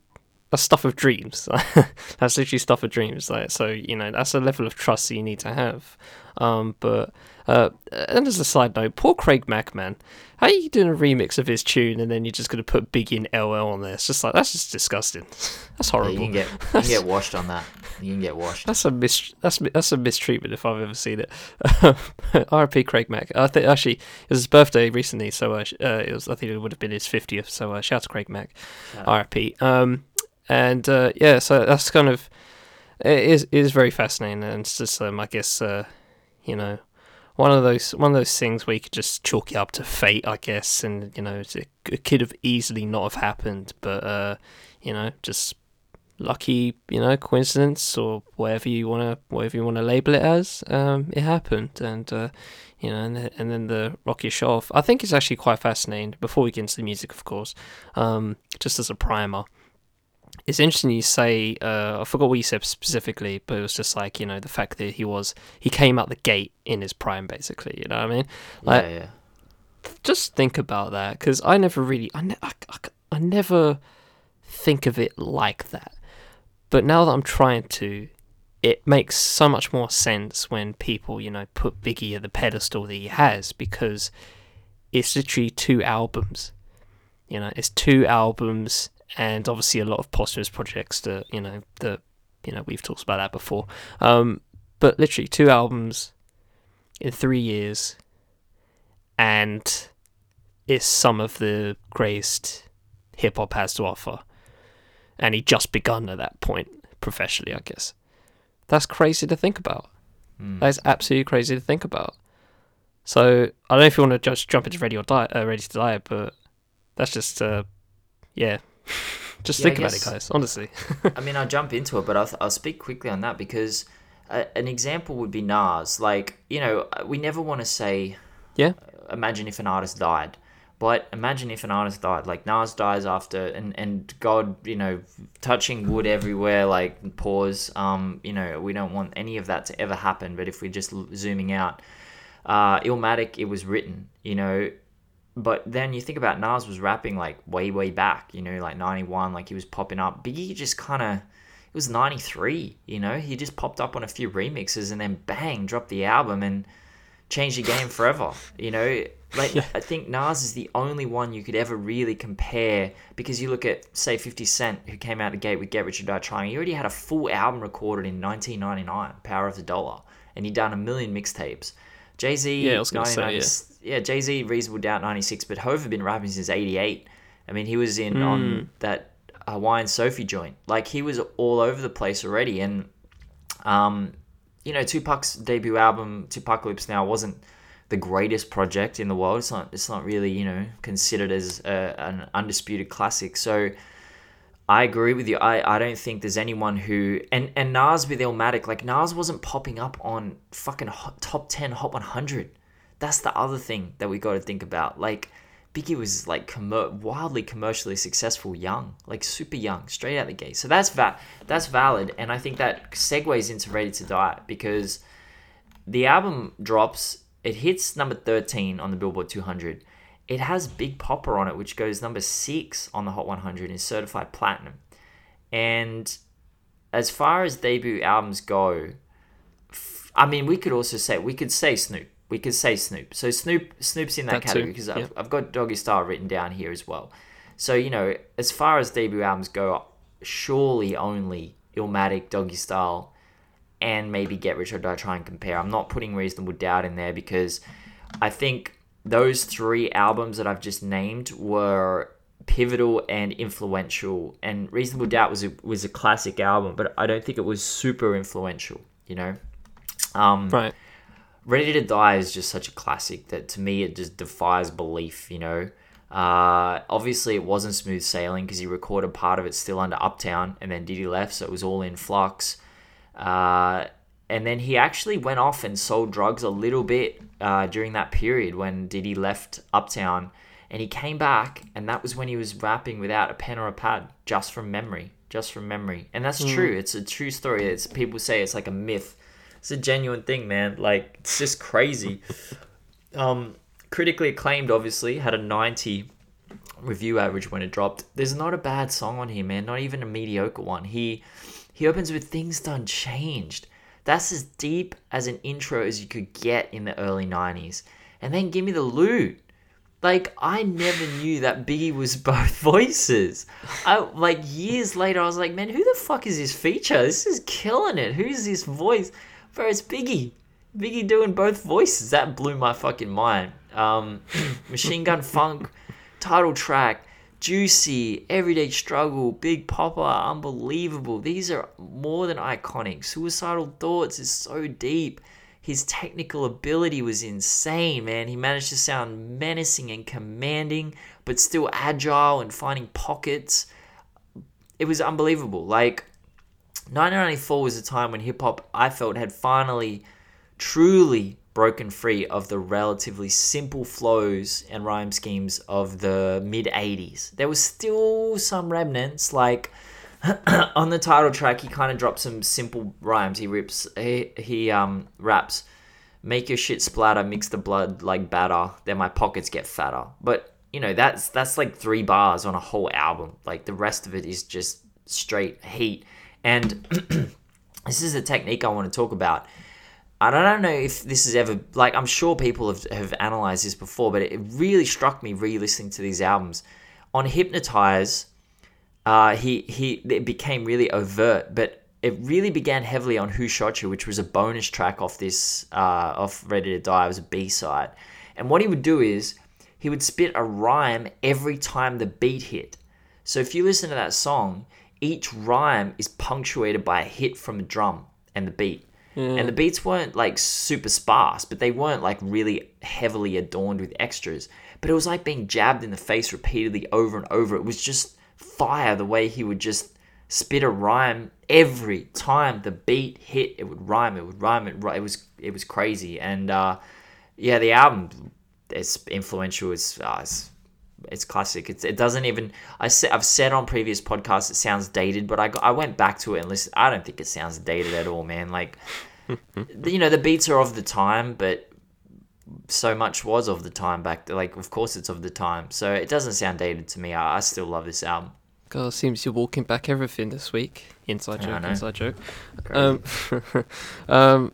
that's stuff of dreams. [LAUGHS] that's literally stuff of dreams. Like so, you know, that's a level of trust that you need to have. Um, but uh, and as a side note, poor Craig Mack, man. How are you doing a remix of his tune and then you're just going to put Biggie and LL on there? It's just like, that's just disgusting. [LAUGHS] That's horrible. Yeah, you, can get, [LAUGHS] you can get washed on that. You can get washed. That's a mis- that's that's a mistreatment if I've ever seen it. [LAUGHS] R.I.P. Craig Mack. I think actually it was his birthday recently, so uh, uh, it was. I think it would have been his fiftieth. So uh, shout out to Craig Mack. R.I.P. Um, and uh, yeah, so that's kind of it is it is very fascinating, and it's just um, I guess uh, you know one of those one of those things where you could just chalk it up to fate, I guess, and you know it, it could have easily not have happened, but uh, you know just lucky, you know, coincidence or whatever you want to whatever you want to label it as. Um, it happened, and uh, you know, and, and then the Rocky show off. I think it's actually quite fascinating. Before we get into the music, of course, um, just as a primer it's interesting you say uh, I forgot what you said specifically, but it was just like you know the fact that he was he came out the gate in his prime, basically. You know what I mean? Like, yeah, yeah. Just think about that because I never really I, ne- I, I, I never think of it like that. but now that I'm trying to, it makes so much more sense when people, you know, put Biggie at the pedestal that he has because it's literally two albums. You know, it's two albums and obviously a lot of posthumous projects that, you know, that you know, we've talked about that before. Um, but literally two albums in three years and it's some of the greatest hip hop has to offer. And he just begun at that point professionally, I guess. That's crazy to think about. Mm. That is absolutely crazy to think about. So I don't know if you want to just jump into Ready or Die, uh, Ready to Die, but that's just, uh, yeah, [LAUGHS] just Yeah, think about it, guys. Honestly. [LAUGHS] I mean, I'll jump into it, but I'll, I'll speak quickly on that because uh, an example would be Nas. Like, you know, we never want to say, Yeah. imagine if an artist died. But imagine if an artist died, like Nas dies after, and, and God, you know, touching wood everywhere, like pause. Um, you know, we don't want any of that to ever happen. But if we're just zooming out, uh, Illmatic, it was written, you know, but then you think about Nas was rapping like way, way back, you know, like 91, like he was popping up. Biggie just kind of, it was 93, you know, he just popped up on a few remixes and then bang, dropped the album and changed the game forever, you know. Like, [LAUGHS] Yeah. I think Nas is the only one you could ever really compare because you look at, say, 50 Cent, who came out the gate with Get Rich or Die Trying, he already had a full album recorded in 1999, Power of the Dollar, and he'd done a million mixtapes. Jay Z, Yeah, I was gonna say, yeah. yeah, Jay Z, Reasonable Doubt, ninety six, but Hove had been rapping since eighty eight. I mean, he was in on that Hawaiian Sophie joint. Like he was all over the place already, and um, you know, Tupac's debut album, Tupac 2Pacalypse Now, wasn't the greatest project in the world. It's not. It's not really you know considered as a, an undisputed classic. So. I agree with you. I, I don't think there's anyone who and and Nas with Illmatic like Nas wasn't popping up on fucking hot, top ten Hot 100. That's the other thing that we got to think about. Like Biggie was like wildly commercially successful young, like super young, straight out the gate. So that's va- that's valid, and I think that segues into Ready to Die because the album drops. It hits number thirteen on the Billboard 200. It has Big Poppa on it, which goes number six on the Hot 100 and is certified platinum. And as far as debut albums go, f- I mean, we could also say we could say Snoop. We could say Snoop. So Snoop, Snoop's in that, That category because yeah. I've, I've got Doggystyle written down here as well. So you know, as far as debut albums go, surely only Illmatic, Doggystyle, and maybe Get Rich or Die Tryin' Compare. I'm not putting Reasonable Doubt in there because I think those three albums that I've just named were pivotal and influential. And Reasonable Doubt was a, was a classic album, but I don't think it was super influential. You know, um, right. Ready to Die is just such a classic that to me it just defies belief, you know. Uh, obviously, it wasn't smooth sailing because he recorded part of it still under Uptown and then Diddy left, so it was all in flux. Uh, and then he actually went off and sold drugs a little bit uh, during that period when Diddy left Uptown. And he came back, and that was when he was rapping without a pen or a pad, just from memory, just from memory. And that's true. It's a true story. It's people say it's like a myth. It's a genuine thing, man. Like it's just crazy. [LAUGHS] Um, critically acclaimed, obviously, had a 90 review average when it dropped. There's not a bad song on here, man. Not even a mediocre one. He he opens with "Things Done Changed." That's as deep as an intro as you could get in the early 90s. And then give me the loot. Like I never knew that Biggie was [LAUGHS] both voices. I like years later I was like, man, who the fuck is this feature? This is killing it. Who's this voice? Bro, it's Biggie. Biggie doing both voices. That blew my fucking mind. Um, [CLEARS THROAT] Machine Gun Funk, title track, Juicy, Everyday Struggle, Big Poppa, unbelievable. These are more than iconic. Suicidal Thoughts is so deep. His technical ability was insane, man. He managed to sound menacing and commanding, but still agile and finding pockets. It was unbelievable. Like, 1994 was a time when hip hop, I felt, had finally truly broken free of the relatively simple flows and rhyme schemes of the mid 80s. There was still some remnants, like [CLEARS THROAT] on the title track, he kind of drops some simple rhymes. He rips, he, he um raps, make your shit splatter, mix the blood like batter, then my pockets get fatter. But you know that's that's like three bars on a whole album. Like the rest of it is just straight heat. And [CLEARS THROAT] this is a technique I want to talk about. I don't know if this is ever like I'm sure people have, have analyzed this before, but it really struck me re-listening to these albums. On Hypnotize, uh, he he it became really overt, but it really began heavily on Who Shot You, which was a bonus track off this uh, off Ready to Die. It was a B side, and what he would do is he would spit a rhyme every time the beat hit. So if you listen to that song, each rhyme is punctuated by a hit from a drum and the beat. And the beats weren't like super sparse, but they weren't like really heavily adorned with extras. But it was like being jabbed in the face repeatedly over and over. It was just fire the way he would just spit a rhyme every time the beat hit. It would rhyme. It would rhyme. It, it was it was crazy. And uh, yeah, the album is influential. It's uh, it's, it's classic. It's, it doesn't even. I said I've said on previous podcasts it sounds dated, but I got, I went back to it and listened. I don't think it sounds dated at all, man. Like you know the beats are of the time, but so much was of the time back. There. Like of course it's of the time, so it doesn't sound dated to me. I, I still love this album. God, seems you're walking back everything this week. Inside joke, inside joke. Um, [LAUGHS] um,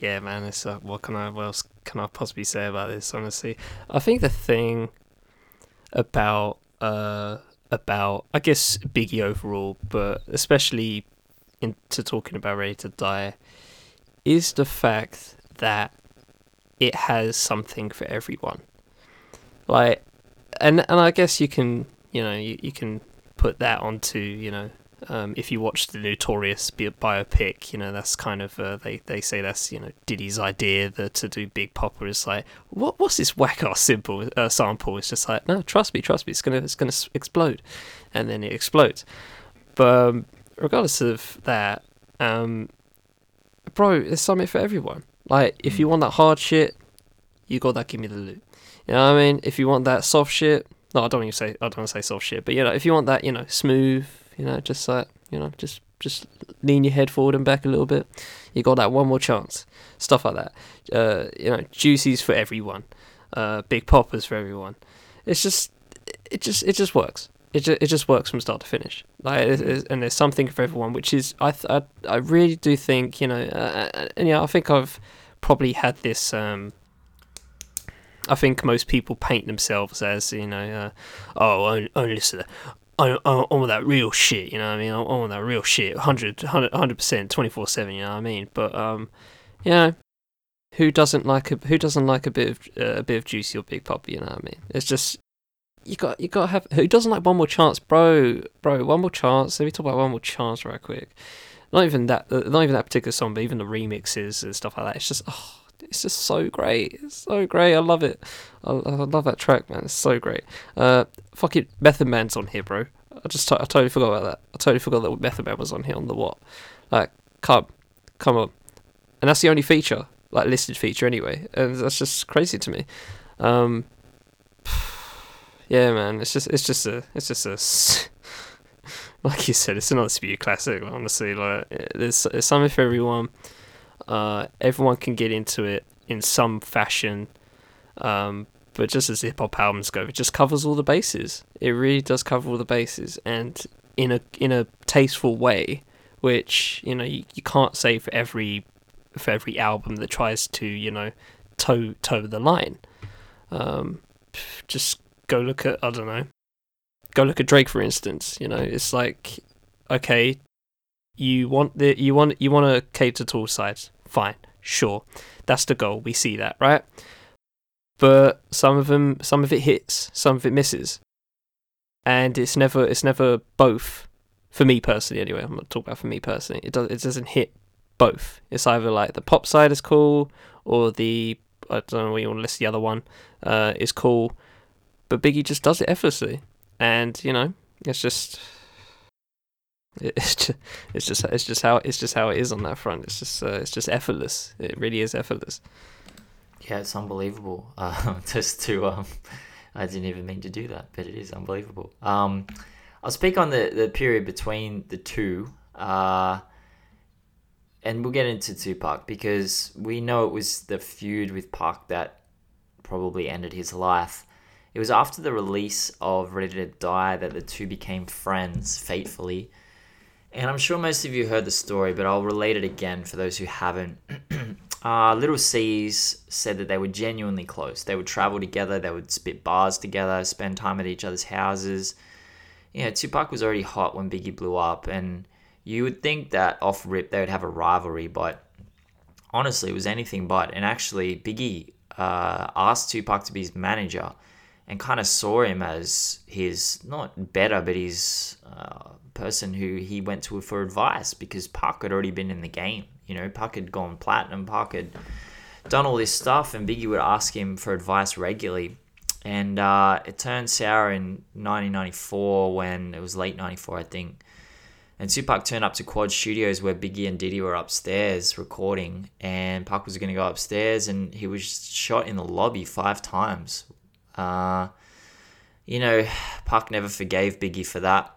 yeah, man. It's uh, what can I? What else can I possibly say about this? Honestly, I think the thing about uh about I guess Biggie overall, but especially into talking about Ready to Die, is the fact that it has something for everyone. Like, and and I guess you can you know you, you can put that onto you know um, if you watch the Notorious bi- biopic, you know that's kind of uh, they they say that's you know Diddy's idea that to do Big Poppa is like what what's this whack ass simple uh, sample? It's just like no, trust me, trust me, it's gonna it's gonna explode, and then it explodes. But um, regardless of that, um, bro, there's something for everyone. Like if you want that hard shit, you got that. Give me the loot. You know what I mean? If you want that soft shit, no, I don't even say I don't want to say soft shit, but you know, if you want that, you know, smooth, you know, just like you know, just just lean your head forward and back a little bit. You got that one more chance, stuff like that. Uh, you know, juicy's for everyone, uh, Big Poppa's for everyone. It's just, it just, it just works. It just, it just works from start to finish. Like, it, it, and there's something for everyone, which is, I, th- I, I really do think, you know, uh, uh, and yeah, I think I've probably had this. Um, I think most people paint themselves as you know, uh, oh, only, only listen to I, I, I want that real shit, you know what I mean? I, I want that real shit, 100 percent, twenty four seven, you know what I mean? But um, you know, who doesn't like a who doesn't like a bit of uh, a bit of juicy or big pop? You know what I mean? It's just you got you got to have who doesn't like one more chance, bro, bro, one more chance. Let me talk about one more chance right quick. Not even that, uh, not even that particular song, but even the remixes and stuff like that. It's just oh, it's just so great. It's so great. I love it. I, I love that track, man. It's so great. Uh, fucking Method Man's on here, bro. I just t- I totally forgot about that. I totally forgot that Method Man was on here on the what. Like, come, come on, and that's the only feature, like listed feature anyway, and that's just crazy to me. Um, yeah, man. It's just it's just a it's just a [LAUGHS] like you said, it's another speed classic. Honestly, like there's, there's something for everyone. Uh, everyone can get into it in some fashion. Um, but just as hip hop albums go, it just covers all the bases. It really does cover all the bases, and in a in a tasteful way, which you know you, you can't say for every for every album that tries to you know toe toe the line. Um, just go look at I don't know, go look at Drake for instance. You know, it's like okay, you want the you want you want to cater to all sides. Fine, sure, that's the goal. We see that, right? But some of them, some of it hits, some of it misses, and it's never it's never both. For me personally, anyway, I'm not talking about for me personally. It does it doesn't hit both. It's either like the pop side is cool, or the I don't know what you want to list the other one uh, is cool, but Biggie just does it effortlessly, and you know it's just [LAUGHS] it's just it's just it's just how it's just how it is on that front. It's just uh, it's just effortless. It really is effortless. Yeah, it's unbelievable. [LAUGHS] Uh, just to, um, [LAUGHS] I didn't even mean to do that, but it is unbelievable. Um, I'll speak on the, the period between the two, uh, and we'll get into Tupac because we know it was the feud with Pac that probably ended his life. It was after the release of Ready to Die that the two became friends fatefully. And I'm sure most of you heard the story, but I'll relate it again for those who haven't. [CLEARS THROAT] uh, Lil' Cease said that they were genuinely close. They would travel together, they would spit bars together, spend time at each other's houses. You know, Tupac was already hot when Biggie blew up, and you would think that off rip they would have a rivalry, but honestly, it was anything but. And actually, Biggie uh, asked Tupac to be his manager and kind of saw him as his not better, but his uh, person who he went to for advice because Pac had already been in the game. You know, Pac had gone platinum, Pac had done all this stuff, and Biggie would ask him for advice regularly. And uh, it turned sour in 1994 when it was late 94, I think. And Tupac turned up to Quad Studios where Biggie and Diddy were upstairs recording, and Pac was going to go upstairs, and he was shot in the lobby five times uh, you know, Pac never forgave Biggie for that.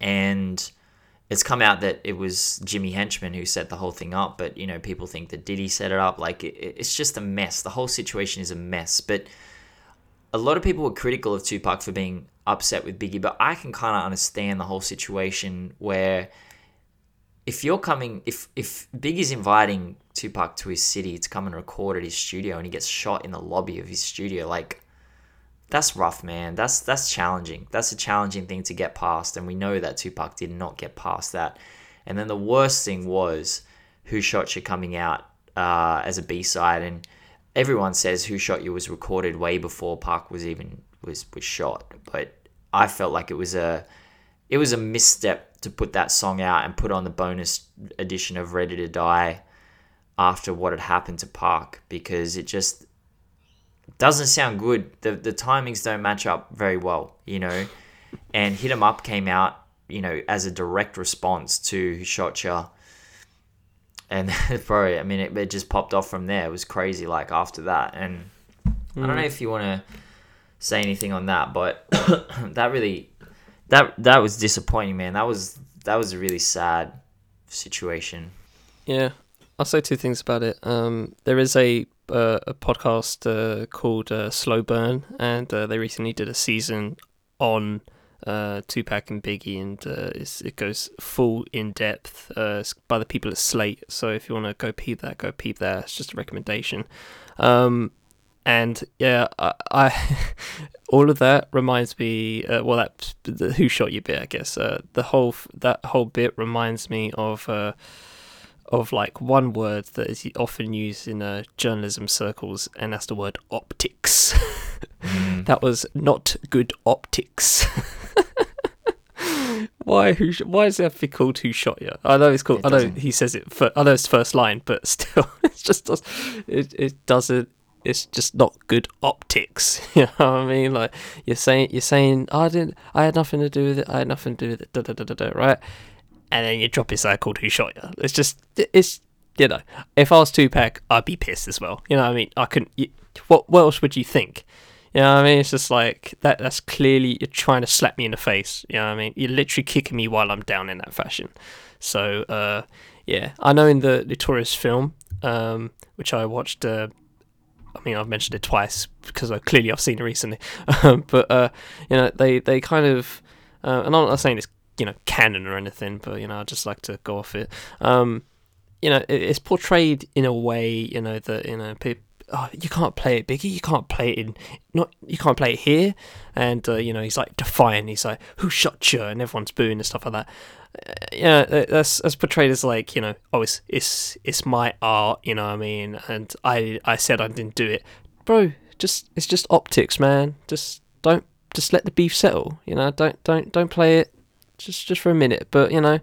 And it's come out that it was Jimmy Henchman who set the whole thing up, but, you know, people think that Diddy set it up. Like, it, it's just a mess. The whole situation is a mess. But a lot of people were critical of Tupac for being upset with Biggie, but I can kind of understand the whole situation where if you're coming, if if Biggie's inviting Tupac to his city to come and record at his studio, and he gets shot in the lobby of his studio, like that's rough, man. That's that's challenging. That's a challenging thing to get past, and we know that Tupac did not get past that. And then the worst thing was "Who Shot You" coming out uh, as a B side, and everyone says "Who Shot You" was recorded way before Pac was even was was shot. But I felt like it was a it was a misstep to put that song out and put on the bonus edition of "Ready to Die" after what had happened to Pac because it just doesn't sound good. The the timings don't match up very well, you know. And Hit 'em Up came out, you know, as a direct response to Who Shot Ya. And [LAUGHS] bro, I mean, it, it just popped off from there. It was crazy, like after that. And mm. I don't know if you want to say anything on that, but [COUGHS] that really, that that was disappointing, man. That was that was a really sad situation. Yeah, I'll say two things about it. Um, there is a uh, a podcast uh, called uh, Slow Burn, and uh, they recently did a season on uh, Tupac and Biggie, and uh, it goes full in depth by the people at Slate. So if you want to go peep that, go peep that. It's just a recommendation. Um, and yeah, I, I [LAUGHS] all of that reminds me. well, that the Who Shot You bit, I guess. the whole that whole bit reminds me of of like one word that is often used in uh, journalism circles, and that's the word optics. mm. [LAUGHS] That was not good optics. [LAUGHS] why? Who? Sh- why is to be called "Who Shot You"? I know it's called. It I know he says it. For, I know it's first line, but [LAUGHS] still, it's just it. It doesn't. It's just not good optics. You know what I mean? Like you're saying, you're saying, I didn't. I had nothing to do with it. I had nothing to do with it. Da da da da da. Right? And then you drop side called Who Shot You. It's just, it's, you know, if I was Tupac, I'd be pissed as well. You know what I mean? I couldn't, you, what, what else would you think? You know what I mean? It's just like, that. that's clearly, you're trying to slap me in the face. You know what I mean? You're literally kicking me while I'm down in that fashion. So, uh, yeah, I know in the Notorious film, um, which I watched, uh, I mean, I've mentioned it twice because I, clearly I've seen it recently. [LAUGHS] but uh, you know, they they kind of, uh, and I'm not saying it's you know canon or anything, but you know I just like to go off it. Um, you know, it, it's portrayed in a way you know that you know people. Oh, you can't play it, Biggie. You can't play it in not. You can't play it here. And uh, you know, he's like defiant. He's like, "Who shot you?" And everyone's booing and stuff like that. Uh, yeah, that's that's portrayed as like you know, oh, it's it's it's my art. You know what I mean? And I I said I didn't do it, bro. Just it's just optics, man. Just don't just let the beef settle. You know, don't don't don't play it just just for a minute. But you know,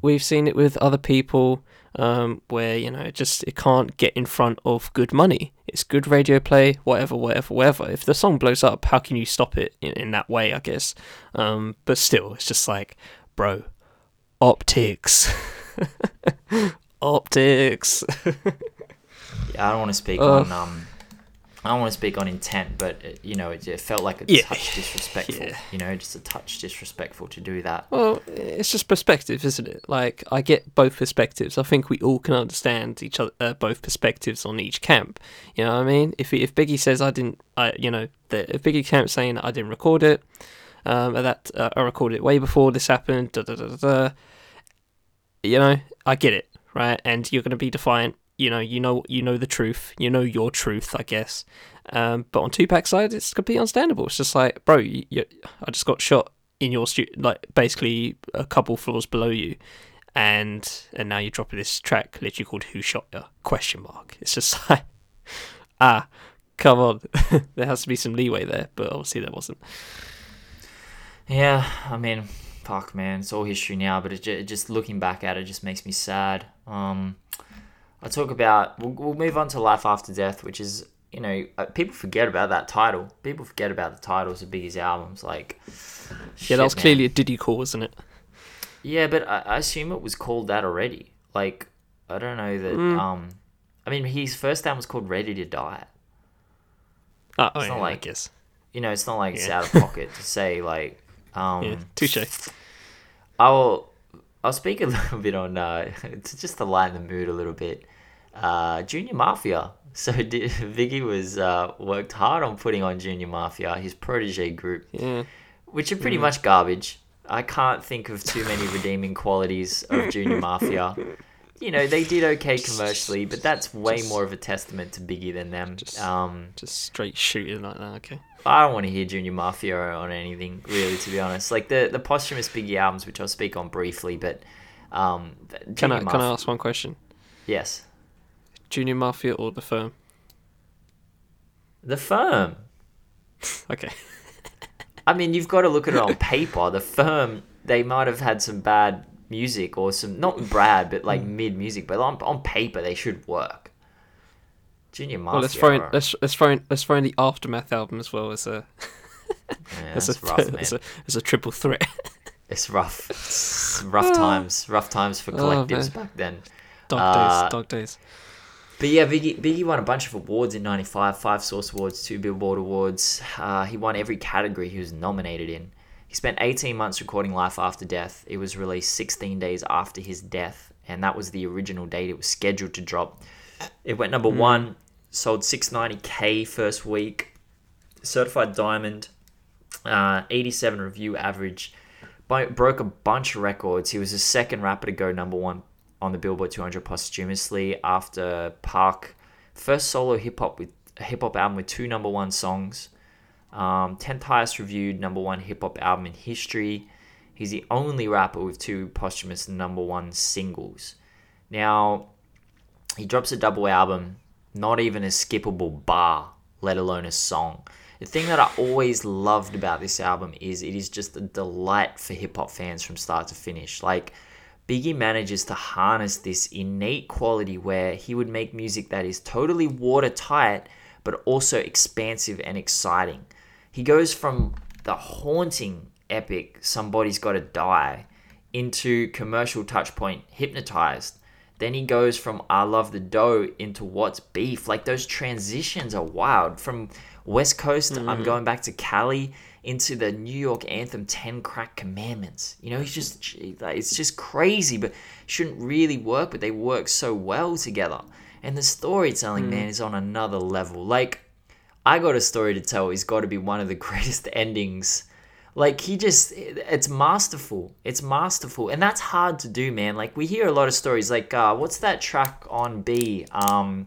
we've seen it with other people um, where you know it just it can't get in front of good money. It's good radio play, whatever, whatever, whatever. If the song blows up, how can you stop it in, in that way? I guess. Um, but still, it's just like, bro, optics, [LAUGHS] optics. [LAUGHS] yeah, I don't want to speak uh, on um I don't want to speak on intent, but it, you know, it, it, felt like a yeah. touch [LAUGHS] disrespectful. Yeah. You know, just a touch disrespectful to do that. Well, it's just perspective, isn't it? Like I get both perspectives. I think we all can understand each other, uh, both perspectives on each camp. You know what I mean? If if Biggie says I didn't, I you know, the, if Biggie camp saying I didn't record it, um, that uh, I recorded it way before this happened, da da da da. you know, I get it, right? And you're gonna be defiant. You know, you know, you know the truth. You know your truth, I guess. Um, but on Tupac's side, it's completely understandable. It's just like, bro, you, you, I just got shot in your stu- like basically a couple floors below you, and and now you're dropping this track literally called "Who Shot You?" question mark. It's just [LAUGHS] like, ah, come on, [LAUGHS] there has to be some leeway there, but obviously there wasn't. Yeah, I mean, fuck, man, it's all history now. But it just looking back at it just makes me sad. Um, I talk about we'll, we'll move on to life after death, which is you know uh, people forget about that title. People forget about the titles of Biggie's albums. Like, Yeah, that was man. clearly a Diddy call, wasn't it? Yeah, but I, I assume it was called that already. Like, I don't know that. Mm. Um, I mean, his first album was called Ready to Die. Oh, oh It's yeah, not I like- guess. You know, it's not like it's out of pocket to say like. [LAUGHS] Um, Yeah, touche. I'll I'll speak a [LAUGHS] little bit on uh, [LAUGHS] to just to lighten the mood a little bit. Uh, Junior Mafia. [LAUGHS] So did, Biggie was uh, worked hard on putting on Junior Mafia, his protege group, Yeah, which are pretty much garbage. I can't think of too many redeeming qualities of Junior [LAUGHS] Mafia. You know, they did okay commercially, but that's way Just- more of a testament to Biggie than them. Just- Um, just straight shooting like that. Okay. I don't want to hear Junior Mafia on anything, really, to be honest. Like the, the posthumous Biggie albums, which I'll speak on briefly, but um, Can I can I ask one question? Yes, Junior Mafia or the firm? the firm. Okay. [LAUGHS] I mean, you've got to look at it on paper. The firm, they might have had some bad music or some not bad, but like mid music, but on, on paper they should work. Junior Mafia. Well, let's throw in let's let's throw in let's throw in the aftermath album as well as a [LAUGHS] yeah, as a rough, as a as a triple threat. It's rough. [LAUGHS] It's rough times. Rough times for Oh, collectives man. back then. Dog Uh, days, dog days. But yeah, Biggie, Biggie won a bunch of awards in '95, five Source Awards, two Billboard Awards. Uh, he won every category he was nominated in. He spent 18 months recording Life After Death. It was released 16 days after his death, and that was the original date it was scheduled to drop. It went number one, sold 690k first week, certified diamond, uh, 87 review average, broke a bunch of records. He was the second rapper to go number one on the Billboard 200 posthumously after Pac, first solo hip hop with hip hop album with two number one songs, um, 10th highest reviewed number one hip hop album in history. He's the only rapper with two posthumous number one singles. Now, he drops a double album, not even a skippable bar, let alone a song. The thing that I always loved about this album is it is just a delight for hip hop fans from start to finish. Like, Biggie manages to harness this innate quality where he would make music that is totally watertight, but also expansive and exciting. He goes from the haunting epic Somebody's Gotta Die into commercial touchpoint Hypnotized. Then he goes from I Love the Dough into What's Beef. Like those transitions are wild. From West Coast, I'm mm. going back to Cali into the New York anthem 10 Crack Commandments. You know, he's just it's just crazy, but shouldn't really work, but they work so well together. And the storytelling, man, is on another level. Like, I got a story to tell. He's got to be one of the [LAUGHS] greatest endings. Like he just, it's masterful. It's masterful, and that's hard to do, man. Like we hear a lot of stories. Like, uh, what's that track on Be? Um,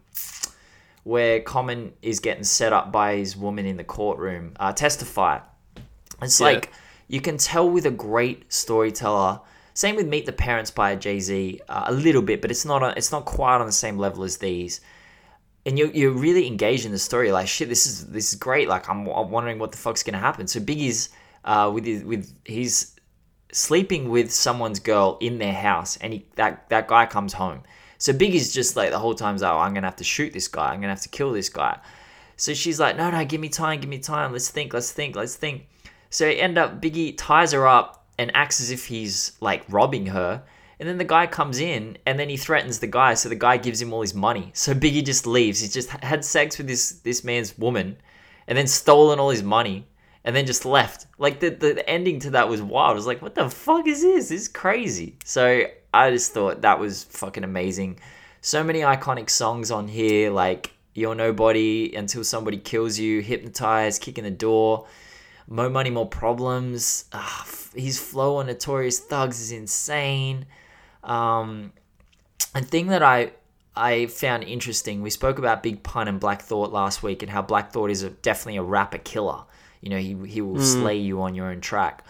where Common is getting set up by his woman in the courtroom. Uh, Testify. It's Yeah. like you can tell with a great storyteller. Same with Meet the Parents by Jay Z, uh, a little bit, but it's not. A, it's not quite on the same level as these and you're, you're really engaged in the story like shit this is this is great like i'm, I'm wondering what the fuck's gonna happen so biggie's uh, with his, with he's sleeping with someone's girl in their house and he that that guy comes home so biggie's just like the whole time's like oh, i'm gonna have to shoot this guy i'm gonna have to kill this guy so she's like no no give me time give me time let's think let's think let's think so end up biggie ties her up and acts as if he's like robbing her and then the guy comes in and then he threatens the guy. So the guy gives him all his money. So Biggie just leaves. He's just had sex with this, this man's woman and then stolen all his money and then just left. Like the, the ending to that was wild. I was like, what the fuck is this? This is crazy. So I just thought that was fucking amazing. So many iconic songs on here like You're Nobody, Until Somebody Kills You, Hypnotized, Kick in the Door. Mo Money, More Problems. Ah, f- his flow on Notorious Thugs is insane. Um, a thing that I I found interesting. We spoke about Big Pun and Black Thought last week, and how Black Thought is a, definitely a rapper killer. You know, he he will slay you on your own track.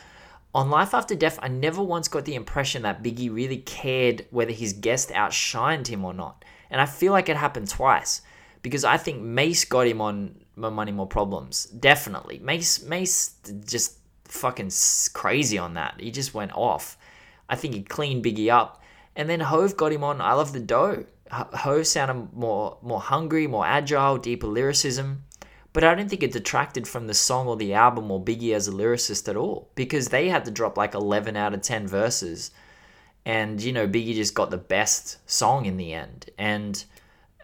On Life After Death, I never once got the impression that Biggie really cared whether his guest outshined him or not. And I feel like it happened twice because I think Mase got him on More Money, More Problems. Definitely. Mase, Mase just fucking crazy on that. He just went off. I think he cleaned Biggie up. And then Hove got him on I Love the Dough. Hove sounded more, more hungry, more agile, deeper lyricism. But I don't think it detracted from the song or the album or Biggie as a lyricist at all because they had to drop like 11 out of 10 verses. And, you know, Biggie just got the best song in the end. And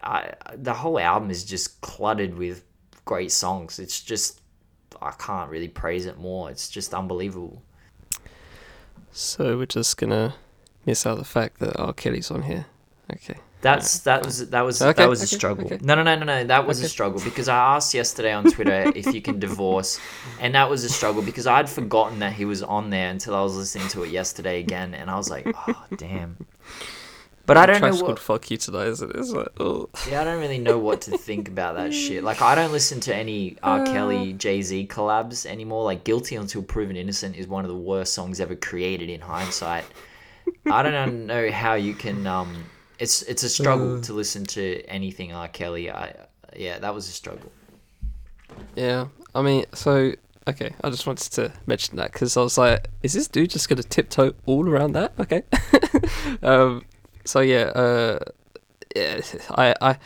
I, the whole album is just cluttered with great songs. It's just, I can't really praise it more. It's just unbelievable. So we're just gonna miss out the fact that R. Kelly's on here. Okay. That's that was that was Okay, that was a struggle. okay. No, no, no, no, no. That was a struggle because I asked yesterday on Twitter [LAUGHS] if you can divorce, and that was a struggle because I'd forgotten that he was on there until I was listening to it yesterday again, and I was like, oh damn. But I don't know what. called "Fuck You" tonight, isn't? It's like, oh. Yeah, I don't really know what to think about that shit. Like, I don't listen to any R. Kelly Jay Z collabs anymore. Like, "Guilty Until Proven Innocent" is one of the worst songs ever created in hindsight. I don't know how you can. Um, it's it's a struggle to listen to anything R. Kelly. I yeah, that was a struggle. Yeah, I mean, so okay, I just wanted to mention that because I was like, is this dude just gonna tiptoe all around that? Okay. [LAUGHS] um. So yeah. Uh. I. I.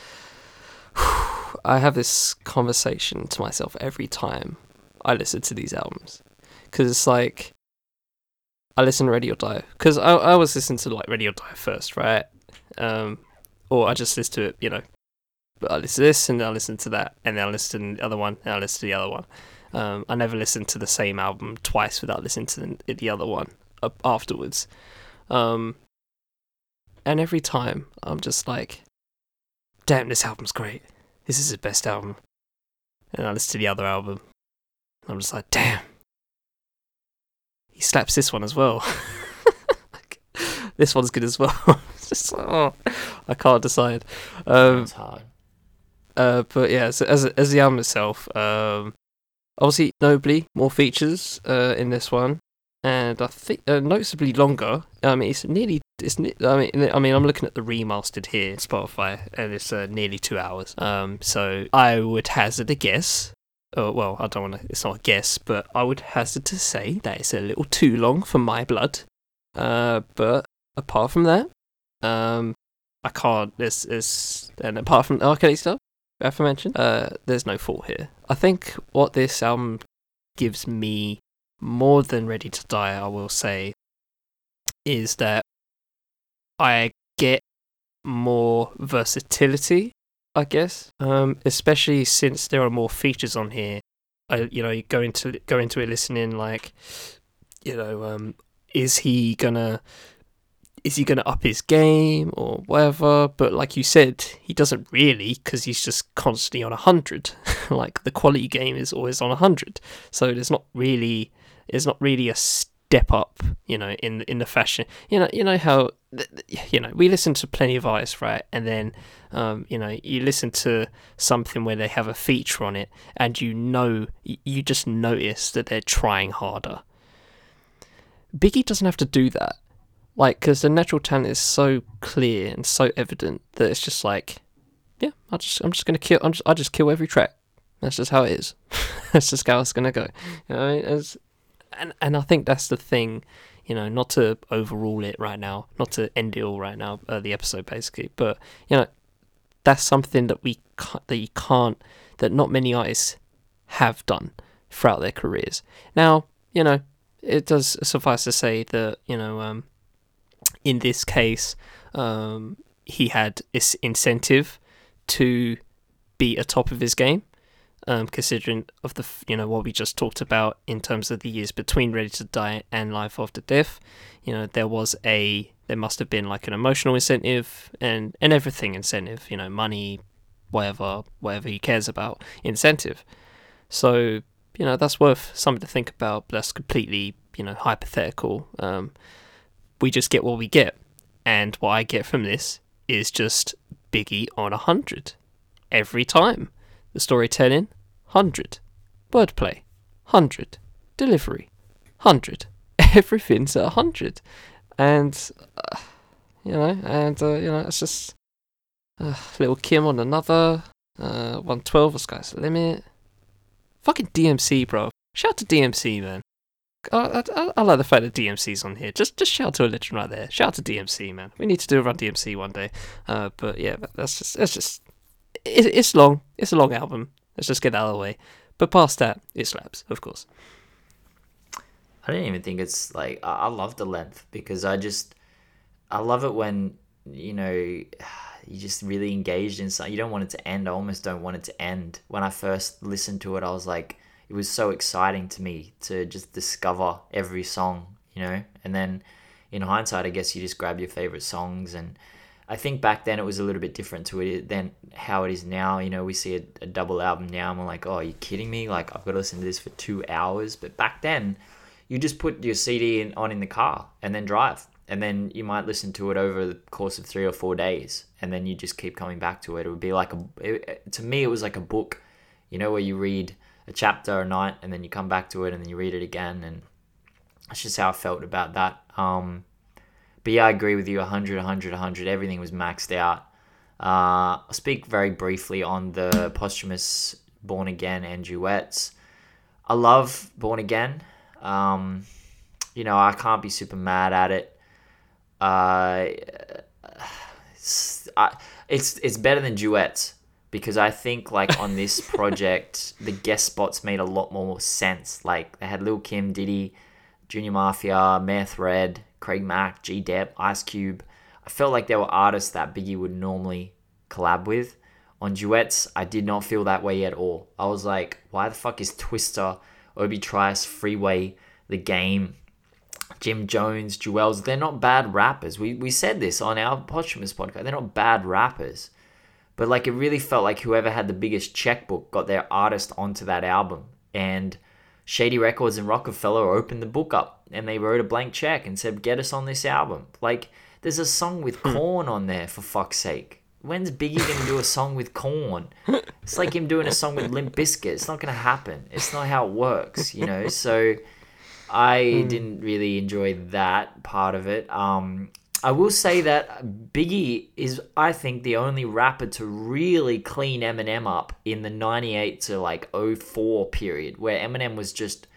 [SIGHS] I have this conversation to myself every time I listen to these albums, because it's like. I listen to Ready or Die because I I was listening to like Ready or Die first, right? Um, or I just listen to it, you know, but I listen to this and I listen to that and then I listen to the other one and I listen to the other one. Um, I never listen to the same album twice without listening to the, the other one afterwards. Um, and every time I'm just like, damn, this album's great. This is the best album. And I listen to the other album. And I'm just like, damn. He slaps this one as well. [LAUGHS] this one's good as well. [LAUGHS] just like, oh, I can't decide. Um, It's hard. uh, but yeah, so as as the album itself, um, obviously nobly more features uh, in this one, and I think uh, noticeably longer. I mean, it's nearly it's. I mean, I mean, I'm looking at the remastered here, Spotify, and it's uh, nearly two hours. Um, so I would hazard a guess. Oh, well, I don't want to. It's not a guess, but I would hazard to say that it's a little too long for my blood. Uh, but apart from that, um, I can't. There's, there's, and apart from the. Kelly stuff, aforementioned, uh, there's no fault here. I think what this album gives me more than Ready to Die, I will say, is that I get more versatility, I guess. Um, especially since there are more features on here. I, you know, you go into go into it listening like, you know, um, is he gonna is he to up his game or whatever? But like you said, he doesn't really because he's just constantly on hundred. [LAUGHS] like the quality game is always on hundred, so there's not really there's not really a step up, you know, in in the fashion. You know, you know how you know we listen to plenty of artists, right? And then um, you know you listen to something where they have a feature on it, and you know you just notice that they're trying harder. Biggie doesn't have to do that. Like because the natural talent is so clear and so evident that it's just like yeah i just i'm just gonna kill i'm just, i just kill every track. That's just how it is. [LAUGHS] That's just how it's gonna go. You know and and i think that's the thing you know not to overrule it right now not to end it all right now uh, the episode basically but you know that's something that we can't, that you can't that not many artists have done throughout their careers. Now you know it does suffice to say that you know um in this case, um, he had this incentive to be atop of his game, um, considering of the you know what we just talked about in terms of the years between Ready to Die and Life After Death. You know, there was a there must have been like an emotional incentive and and everything incentive. You know, money, whatever, whatever he cares about, incentive. So you know that's worth something to think about. But that's completely you know hypothetical. Um, we just get what we get. And what I get from this is just Biggie on a hundred every time. The storytelling, hundred. Wordplay, hundred. Delivery, hundred. [LAUGHS] Everything's a hundred, and uh, you know, and uh, you know, it's just uh, Lil' Kim on another. Uh, 112 the sky's the limit. Fucking DMC, bro. Shout out to DMC, man. I, I, I like the fact that DMC's on here. Just just shout to a legend right there. Shout out to DMC, man. We need to do a run DMC one day. Uh, but yeah, that's just that's just it, it's long. It's a long album. Let's just get that out of the way. But past that, it slaps, of course. I don't even think it's like I, love the length because I just I love it when you know [SIGHS] you just really engaged in something. You don't want it to end. I almost don't want it to end. When I first listened to it, I was like, it was so exciting to me to just discover every song, you know. And then in hindsight, I guess you just grab your favorite songs and. I think back then it was a little bit different to it than how it is now. You know, we see a, a double album now, and we're like, "Oh, are you kidding me? Like, I've got to listen to this for two hours." But back then, you just put your CD in, on in the car and then drive. And then you might listen to it over the course of three or four days. And then you just keep coming back to it. It would be like a, it, to me, it was like a book, you know, where you read a chapter a night and then you come back to it and then you read it again. And that's just how I felt about that. Um, but yeah, I agree with you 100, 100, 100. Everything was maxed out. Uh, I'll speak very briefly on the posthumous Born Again and duets. I love Born Again. Um, you know, I can't be super mad at it. Uh, it's, I, it's it's better than duets because I think like on this [LAUGHS] project the guest spots made a lot more sense. Like they had Lil Kim, Diddy, Junior Mafia, Meth Red, Craig Mack, G Dep, Ice Cube. I felt like there were artists that Biggie would normally collab with. On duets, I did not feel that way at all. I was like, why the fuck is Twista Obi Trice, Freeway, The Game, Jim Jones, Juelz, they're not bad rappers. We, we said this on our posthumous podcast. They're not bad rappers. But like it really felt like whoever had the biggest checkbook got their artist onto that album. And Shady Records and Roc-A-Fella opened the book up and they wrote a blank check and said, Get us on this album. Like there's a song with Korn on there for fuck's sake. When's Biggie gonna do a song with Korn? It's like him doing a song with Limp Bizkit. It's not gonna happen. It's not how it works, you know. So I didn't really enjoy that part of it. Um, I will say that Biggie is, I think, the only rapper to really clean Eminem up in the '98 to like 04 period, where Eminem was just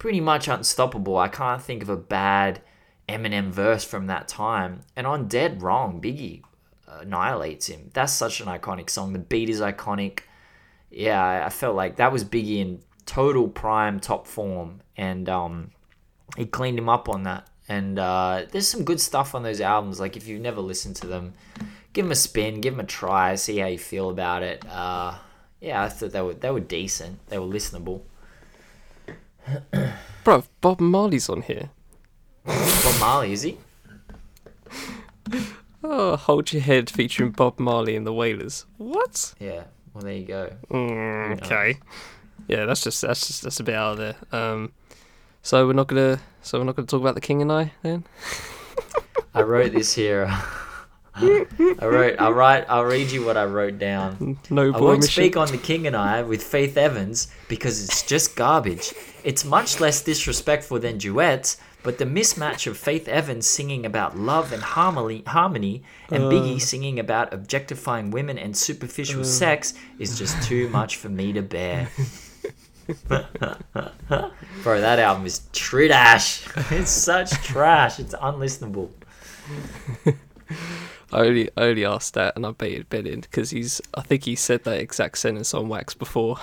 pretty much unstoppable. I can't think of a bad Eminem verse from that time. And on Dead Wrong, Biggie annihilates him. That's such an iconic song. The beat is iconic. Yeah, I- I felt like that was Biggie in total prime top form, and um, he cleaned him up on that. And uh, there's some good stuff on those albums. Like if you've never listened to them, give them a spin, give them a try, see how you feel about it. Uh, yeah, I thought they were they were decent. They were listenable. [CLEARS THROAT] Bro, Bob Marley's on here. Bob Marley is he? [LAUGHS] Oh, Hold Your Head featuring Bob Marley and the Wailers. What? Yeah. Well, there you go. Mm, okay. Yeah, that's just that's just that's a bit out of there. Um, so we're not gonna so we're not gonna talk about the King and I then. [LAUGHS] I wrote this here. I wrote. I'll write. I'll read you what I wrote down. No I won't speak on The King and I with Faith Evans because it's just garbage. It's much less disrespectful than duets, but the mismatch of Faith Evans singing about love and harmony, harmony and uh. Biggie singing about objectifying women and superficial uh. sex is just too much for me to bear. [LAUGHS] Bro, that album is trash. [LAUGHS] It's such trash. It's unlistenable. [LAUGHS] I only I only asked that and I baited Ben in because he's I think he said that exact sentence on Wax before.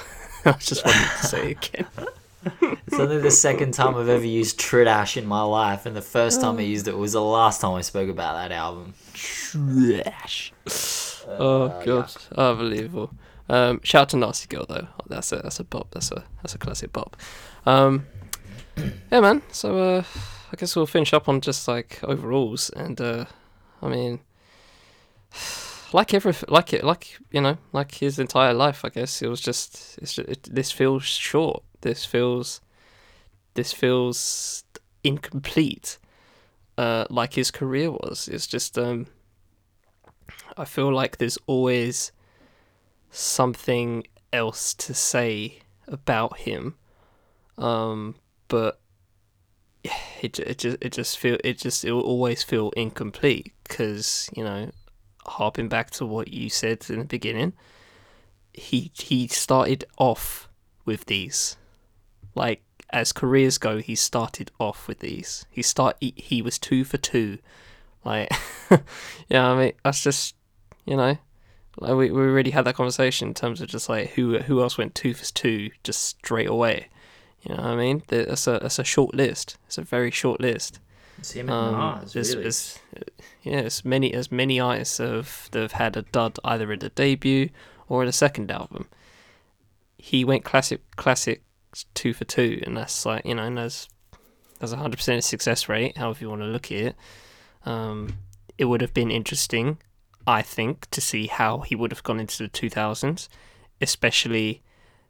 I just wanted to say it again. It's only the second time I've ever used trash in my life, and the first time I oh. used it was the last time I spoke about that album. Trash. Uh, oh god, unbelievable. Um, shout out to Nasty Girl though. That's a that's a bop. That's a that's a classic bop. Um, yeah, man. So uh, I guess we'll finish up on just like overalls, and uh, I mean, like every like it like you know like his entire life. I guess it was just just, it, this feels short. This feels this feels incomplete. uh, like his career was. It's just um, I feel like there's always something else to say about him, um, but it it just it just feel it just it will always feel incomplete because you know, harping back to what you said in the beginning, he he started off with these, like as careers go, he started off with these. He start he, he was two for two, like [LAUGHS] yeah. I mean that's just you know, like we we already had that conversation in terms of just like who who else went two for two just straight away. You know what I mean? That's a that's a short list. It's a very short list. It's him and um, really. there's, yeah, as many as many artists have that have had a dud either in the debut or at a second album. He went classic classic two for two, and that's like you know, and there's there's a hundred percent success rate. However you want to look at it, um, it would have been interesting, I think, to see how he would have gone into the two thousands, especially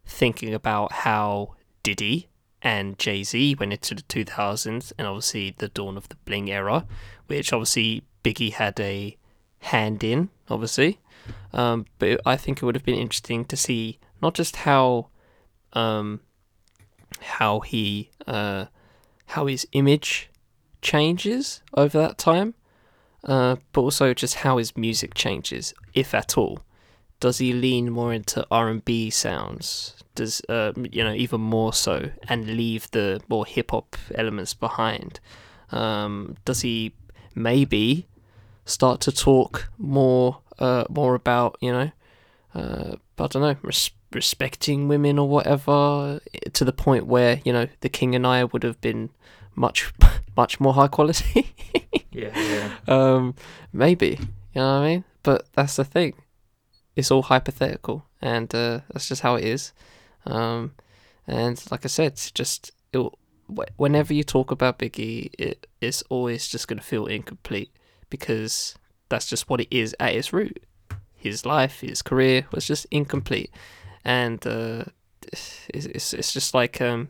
thinking about how Diddy and Jay Z went into the 2000s and obviously the dawn of the bling era, which obviously Biggie had a hand in, obviously. Um, but I think it would have been interesting to see not just how um, how he uh, how his image changes over that time, uh, but also just how his music changes, if at all. Does he lean more into R and B sounds? Does uh, you know even more so, and leave the more hip hop elements behind? Um, does he maybe start to talk more uh, more about you know uh, I don't know res- respecting women or whatever to the point where you know the king and I would have been much [LAUGHS] much more high quality. [LAUGHS] yeah. [LAUGHS] Um, maybe you know what I mean. But that's the thing it's all hypothetical, and uh, that's just how it is. Um, and like I said, just it, whenever you talk about Biggie, it, it's always just going to feel incomplete because that's just what it is at its root. His life, his career was just incomplete, and uh, it's, it's it's just like um,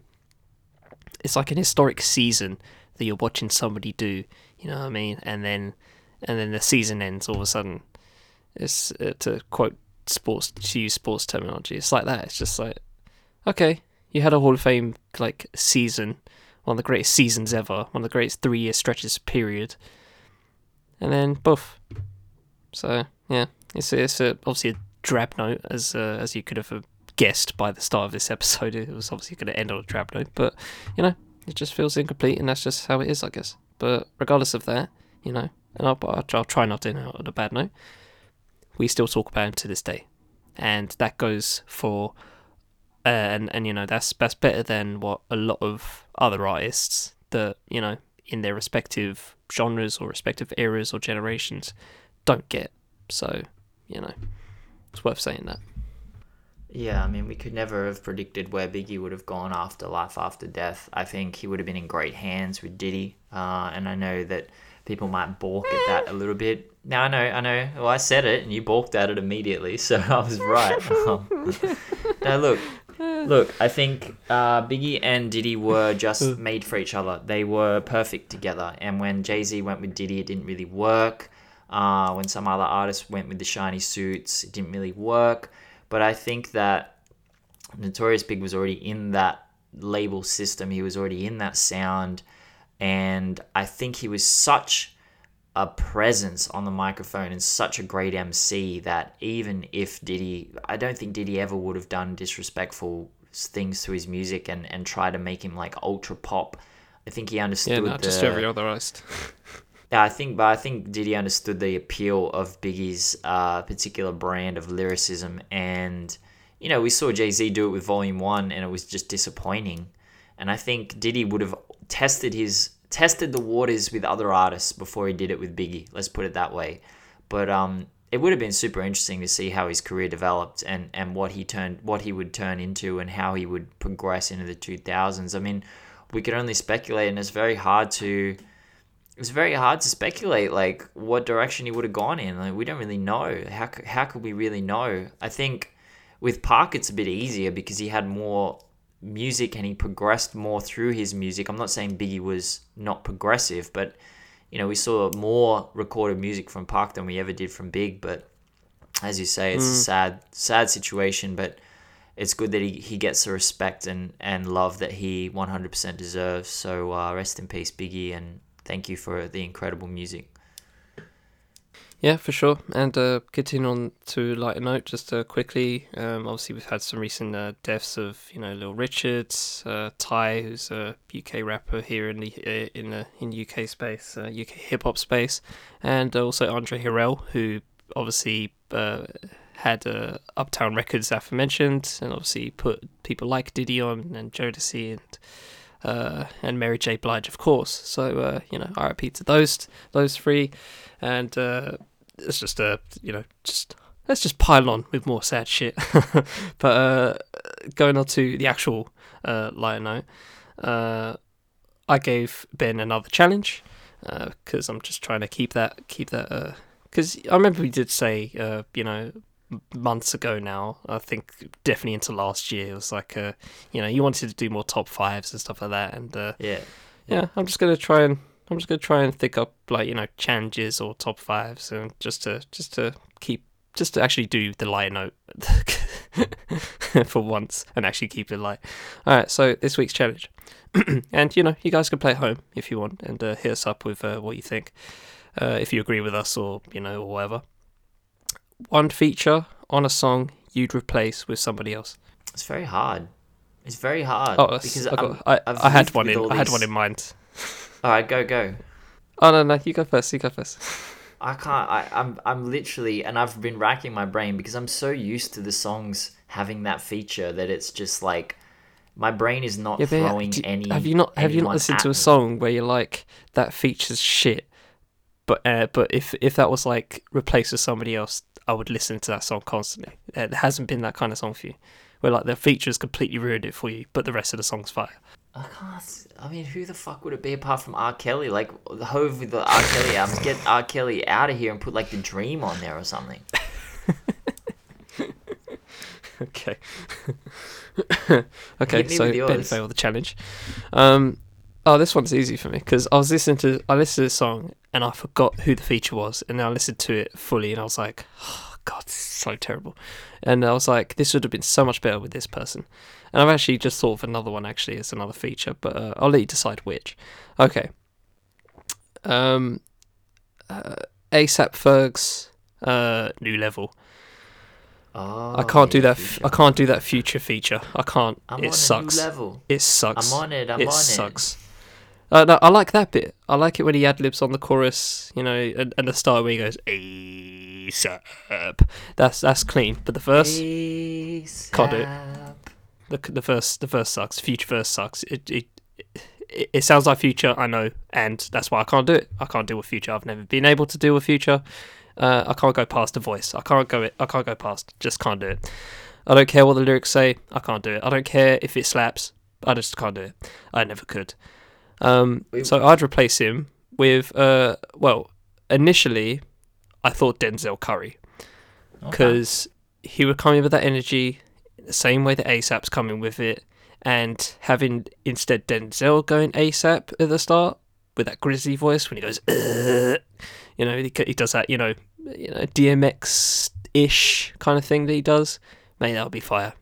it's like an historic season that you're watching somebody do. You know what I mean? And then and then the season ends all of a sudden it's uh, to quote sports to use sports terminology. It's like that. It's just like, okay, you had a Hall of Fame like season, one of the greatest seasons ever, one of the greatest three year stretches period, and then boof. So yeah, it's it's a, obviously a drab note as uh, as you could have uh, guessed by the start of this [LAUGHS] episode. It was obviously going to end on a drab note, but you know, it just feels incomplete, and that's just how it is, I guess. But regardless of that, you know, and I'll, I'll try not to end on a bad note we still talk about him to this day, and that goes for uh, and and you know that's that's better than what a lot of other artists that you know in their respective genres or respective eras or generations don't get. So you know it's worth saying that. Yeah, I mean, we could never have predicted where Biggie would have gone after Life After Death. I think he would have been in great hands with Diddy, uh, and I know that people might balk at that a little bit. Now I know, I know. Well, I said it, and you balked at it immediately, [LAUGHS] so I was right. [LAUGHS] Um, [LAUGHS] now look, look. I think uh, Biggie and Diddy were just made for each other. They were perfect together. And when Jay Z went with Diddy, it didn't really work. Uh, when some other artists went with the shiny suits, it didn't really work. But I think that Notorious Big was already in that label system. He was already in that sound and I think he was such a presence on the microphone and such a great MC that even if Diddy, I don't think Diddy ever would have done disrespectful things to his music and, and try to make him like ultra pop. I think he understood. Yeah, not the, just every other artist. [LAUGHS] yeah, I think, but I think Diddy understood the appeal of Biggie's uh, particular brand of lyricism, and you know we saw Jay Z do it with Volume One, and it was just disappointing. And I think Diddy would have tested his tested the waters with other artists before he did it with Biggie. Let's put it that way. But um, it would have been super interesting to see how his career developed and, and what he turned what he would turn into and how he would progress into the 2000s. I mean, we could only speculate, and it's very hard to it's very hard to speculate like what direction he would have gone in. Like we don't really know. How how could we really know? I think with Pac it's a bit easier because he had more music and he progressed more through his music. I'm not saying Biggie was not progressive, but you know, we saw more recorded music from Pac than we ever did from Big. But as you say, it's a sad, sad situation. But it's good that he, he gets the respect and, and love that he 100% deserves. So uh, rest in peace, Biggie, and thank you for the incredible music. Yeah, for sure. And uh, continuing on to lighter note, just uh, quickly, um, obviously we've had some recent uh, deaths of you know Lil Richards, uh, Ty, who's a UK rapper here in the uh, in the in UK space, uh, UK hip hop space, and also Andre Harrell, who obviously uh, had uh, Uptown Records aforementioned, and obviously put people like Diddy on and Jodeci and. Uh, and Mary J. Blige, of course. So uh, you know, RIP to those those three, and uh, it's just uh, you know, just let's just pile on with more sad shit. [LAUGHS] but uh, going on to the actual uh, note, uh, I gave Ben another challenge because I'm just trying to keep that keep that because I remember we did say uh, you know months ago now. I think definitely into last year. It was like, uh, you know, you wanted to do more top fives and stuff like that. And uh, Yeah. yeah, I'm just gonna try and I'm just gonna try and think up like you know challenges or top fives and just to just to keep just to actually do the light note [LAUGHS] for once and actually keep it light. All right, so this week's challenge, [CLEARS THROAT] and you know you guys can play at home if you want and uh, hit us up with uh, what you think, uh, if you agree with us or you know or whatever. One feature on a song you'd replace with somebody else. It's very hard. It's very hard. Oh, because I, got, I, I've I had one in I had one in mind. All right, go, go. Oh no no you go first you go first. I can't. I, I'm. I'm literally, and I've been racking my brain because I'm so used to the songs having that feature that it's just like my brain is not Yeah, throwing any. have you not have you not listened to a me. song where you're like that features shit, but uh, but if if that was like replaced with somebody else, I would listen to that song constantly. It hasn't been that kind of song for you, where like the features completely ruined it for you, but the rest of the song's fire. I can't. I mean, who the fuck would it be apart from R. Kelly? Like the Hove with the R. Kelly albums. Get R. Kelly out of here and put like the Dream on there or something. [LAUGHS] Okay. [LAUGHS] okay, so Ben failed the challenge. Um, oh, this one's easy for me because I was listening to I listened to the song and I forgot who the feature was, and then I listened to it fully and I was like, oh, God, this is so terrible. And I was like, this would have been so much better with this person. And I've actually just thought of another one actually as another feature, but uh, I'll let you decide which. Okay. Um, uh, ASAP Ferg's uh, new level. Oh, I can't do that. Future. I can't do that future feature. I can't. I'm it on sucks. a new level. It sucks. I'm on it. I'm it on sucks. Uh, no, I like that bit. I like it when he ad libs on the chorus, you know, and, and the start where he goes ASAP. That's that's clean. But the verse, Can't do it. The the verse, the verse sucks. Future verse sucks. It it it, it sounds like future. I know, and that's why I can't do it. I can't deal with future. I've never been able to deal with future. Uh, I can't go past the voice. I can't go it. I can't go past. Just can't do it. I don't care what the lyrics say. I can't do it. I don't care if it slaps. I just can't do it. I never could. Um, so I'd replace him with uh, well, initially, I thought Denzel Curry Okay. because he would come in with that energy, the same way that ASAP's coming with it, and having instead Denzel going ASAP at the start with that grizzly voice when he goes, "Ugh," [CLEARS THROAT] you know, he, he does that, you know, you know, DMX ish kind of thing that he does. Mate, that would be fire.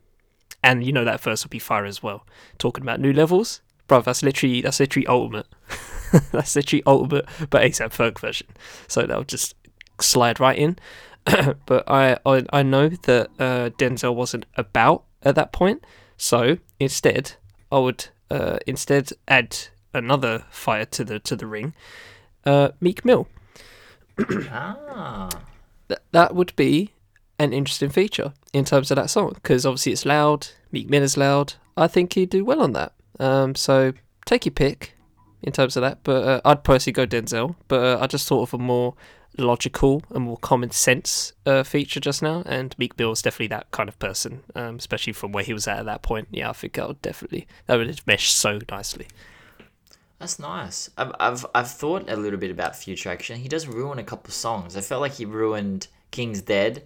And you know that verse would be fire as well. Talking about new levels, bro. That's literally that's literally ultimate. [LAUGHS] that's literally ultimate, but ASAP Ferg version. So that would just slide right in. [COUGHS] but I, I I know that uh, Denzel wasn't about at that point, so instead I would uh, instead add another fire to the to the ring, uh, Meek Mill. [COUGHS] ah. Th- that would be an interesting feature in terms of that song because obviously it's loud. Meek Mill is loud. I think he'd do well on that. Um, so take your pick in terms of that. But uh, I'd personally go Denzel. But uh, I just thought of a more logical and more common sense uh, feature just now, and Meek Mill is definitely that kind of person, um, especially from where he was at at that point. Yeah, I think that would definitely that would mesh so nicely. That's nice. I've, I've I've thought a little bit about Future Action. He does ruin a couple songs. I felt like he ruined King's Dead.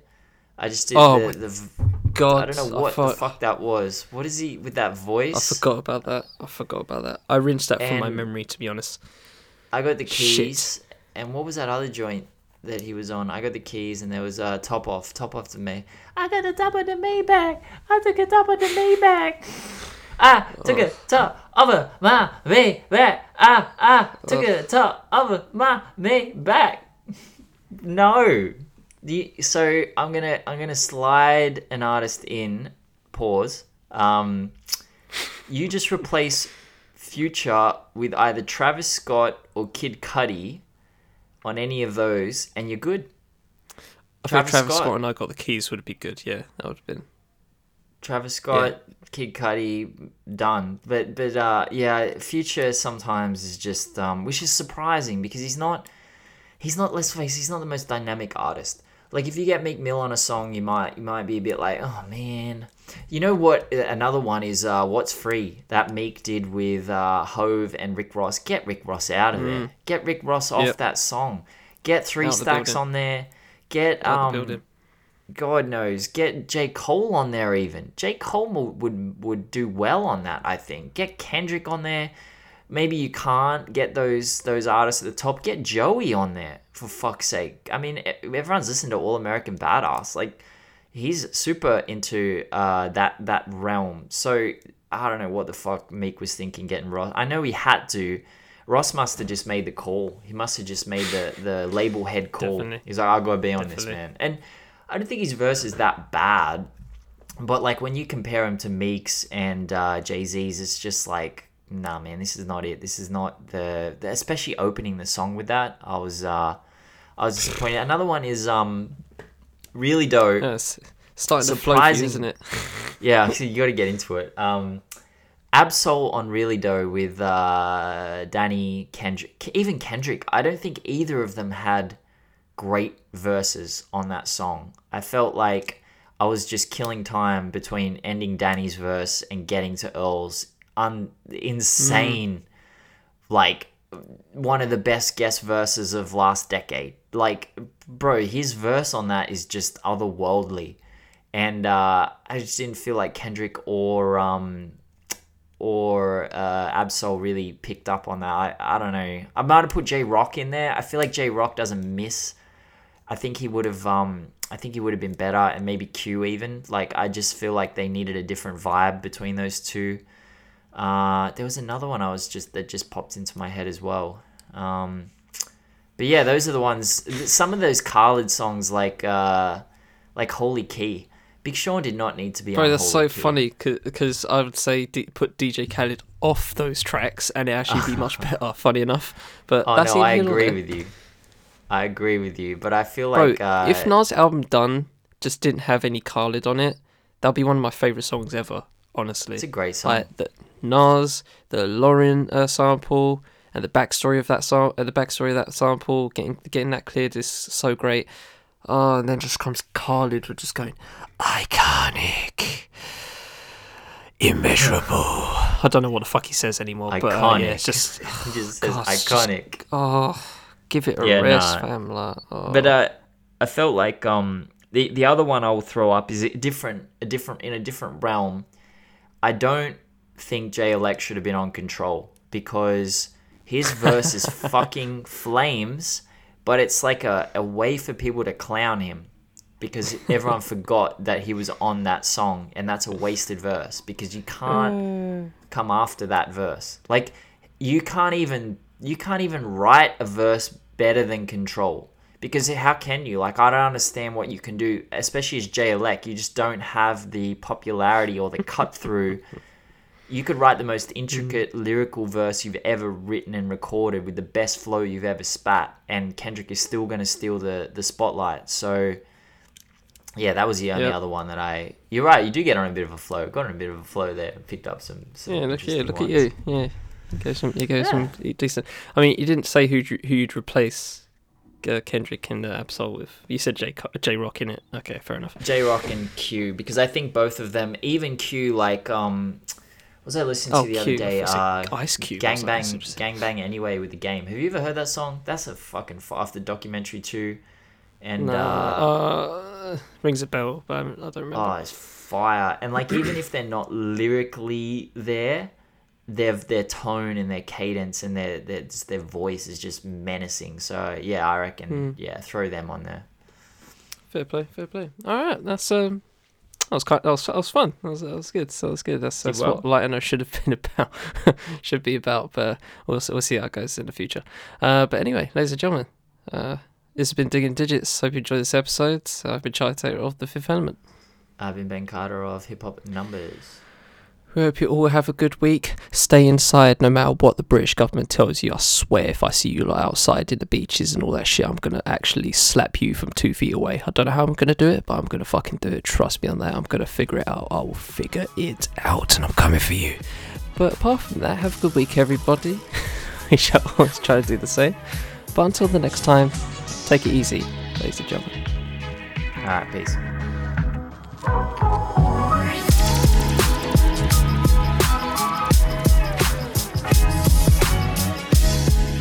I just did Oh the, the God, I don't know what thought- the fuck that was. What is he with that voice? I forgot about that. I forgot about that. I rinsed that from my memory, to be honest. I got the Shit. keys and what was that other joint that he was on? I got the keys, and there was uh, top off, top off to me. I got a top of the Maybach. I took the top of the Maybach. I took a top of my Maybach. Ah, ah, took a top of my Maybach. [LAUGHS] No. The, so I'm gonna I'm gonna slide an artist in. Pause. Um, you just replace Future with either Travis Scott or Kid Cudi on any of those, and you're good. I think Travis Scott. and I got the keys would be good. Yeah, that would have been. Travis Scott, Kid Cudi, done. But but uh, yeah, Future sometimes is just um, which is surprising because he's not he's not let's face he's not the most dynamic artist. Like if you get Meek Mill on a song, you might you might be a bit like, oh man. You know what? Another one is uh, "What's Free" that Meek did with uh, Hove and Rick Ross. Get Rick Ross out of there. Get Rick Ross off Yep. that song. Get Three Out Stacks on there. Get Out um. God knows, get J Cole on there. Even J Cole would would do well on that. I think. Get Kendrick on there. Maybe you can't get those those artists at the top. Get Joey on there for fuck's sake. I mean, everyone's listened to All American Badass. Like, he's super into uh, that that realm. So I don't know what the fuck Meek was thinking getting Ross. I know he had to. Ross must have just made the call. He must have just made the the label head call. Definitely. He's like, I gotta be on this man. And I don't think his verse is that bad. But like when you compare him to Meek's and uh, Jay Z's, it's just like, nah, man, this is not it. This is not the, the especially opening the song with that. I was uh, I was disappointed. Another one is um, really dope. Yeah, it's starting to flow isn't it? [LAUGHS] Yeah, so you got to get into it. Um, Ab-Soul on Really Doe with uh, Danny Kendrick, even Kendrick. I don't think either of them had great verses on that song. I felt like I was just killing time between ending Danny's verse and getting to Earl's. Un- insane, like one of the best guest verses of last decade. Like, bro, his verse on that is just otherworldly and uh, I just didn't feel like Kendrick or um, or uh, Ab-Soul really picked up on that. I, I don't know. I might have put Jay Rock in there. I feel like Jay Rock doesn't miss. I think he would have. Um, I think he would have been better, and maybe Q even. Like I just feel like they needed a different vibe between those two. Uh, there was another one I was just that just popped into my head as well. Um, but yeah, those are the ones. Some of those Khaled songs, like uh, like Holy Key. Big Sean did not need to be Bro, on that's so Key. funny because I would say D- put DJ Khaled off those tracks and it actually be much [LAUGHS] better. Funny enough, but Oh that's no, I agree with you. I agree with you, but I feel Bro, like uh, if Nas' album Done just didn't have any Khaled on it, that'd be one of my favorite songs ever. Honestly, it's a great song. like the Nas, the Lauryn uh, sample, and the backstory of that song, uh, the backstory of that sample, getting getting that cleared is so great. Oh, and then just comes Khaled with just going iconic, immeasurable. I don't know what the fuck he says anymore, but uh, yeah, it's just [LAUGHS] he just says God, it's just- iconic. oh, give it a Yeah, rest, nah. fam. Like, oh. But uh, I felt like um the the other one I will throw up is a different a different in a different realm. I don't think Jay Elect should have been on control because his verse is [LAUGHS] fucking flames, but it's like a, a way for people to clown him because everyone [LAUGHS] forgot that he was on that song and that's a wasted verse because you can't mm. come after that verse. Like you can't even you can't even write a verse better than Control. Because how can you? Like I don't understand what you can do, especially as Jay Elect. You just don't have the popularity or the cut through. [LAUGHS] You could write the most intricate lyrical verse you've ever written and recorded with the best flow you've ever spat, and Kendrick is still going to steal the the spotlight. So, yeah, that was the only Yep. other one that I. You're right. You do get on a bit of a flow. Got on a bit of a flow there. Picked up some. some Yeah, look, yeah, look at you. Yeah, you go some, you go some decent. I mean, you didn't say who who you'd replace uh, Kendrick and uh, Ab-Soul with. You said J Jay Rock in it. Okay, fair enough. Jay Rock and Q because I think both of them, even Q, like um, was I listening to Oh, the other day? Uh, Ice Cube, like, Gangbang, that's Gangbang Anyway with the game. Have you ever heard that song? That's a fucking f- after documentary too, and Nah, uh, uh, rings a bell, but I don't remember. oh, it's fire. And like even if they're not lyrically there, their their tone and their cadence and their their their voice is just menacing. So yeah, I reckon Mm. yeah, throw them on there. Fair play, fair play. All right, that's um, that was quite that was that was fun. That was that was good. So that was good. That's that's well. what Light and I should have [LAUGHS] been about. should be about, but we'll we'll see how it goes in the future. Uh, but anyway, ladies and gentlemen, uh, this has been digging digits. Hope you enjoyed this episode. I've been Charlie Taylor of the Fifth Element. I've been Ben Carter of Hip Hop Numbers. We hope you all have a good week. Stay inside no matter what the British government tells you. I swear, if I see you like outside in the beaches and all that shit, I'm gonna actually slap you from two feet away. I don't know how I'm gonna do it, but I'm gonna fucking do it. Trust me on that. I'm gonna figure it out. I will figure it out, and I'm coming for you. But apart from that, have a good week, everybody. [LAUGHS] we shall always try to do the same. But until the next time, take it easy, ladies and gentlemen. All right, peace.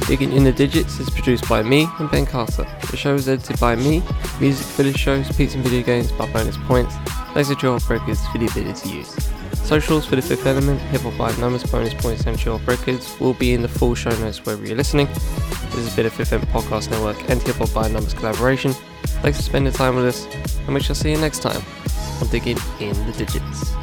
Digging in the Digits is produced by me and Ben Carter. The show is edited by me. Music for the show Pizza and Video Games by Bonus Points. Laser Jaw Records for the ability to use. Socials for the Fifth Element, Hip Hop by Numbers, Bonus Points, and Records will be in the full show notes wherever you're listening. This has been a Fifth Element Podcast Network and Hip Hop by Numbers collaboration. Thanks for spending time with us, and we shall see you next time on Digging in the Digits.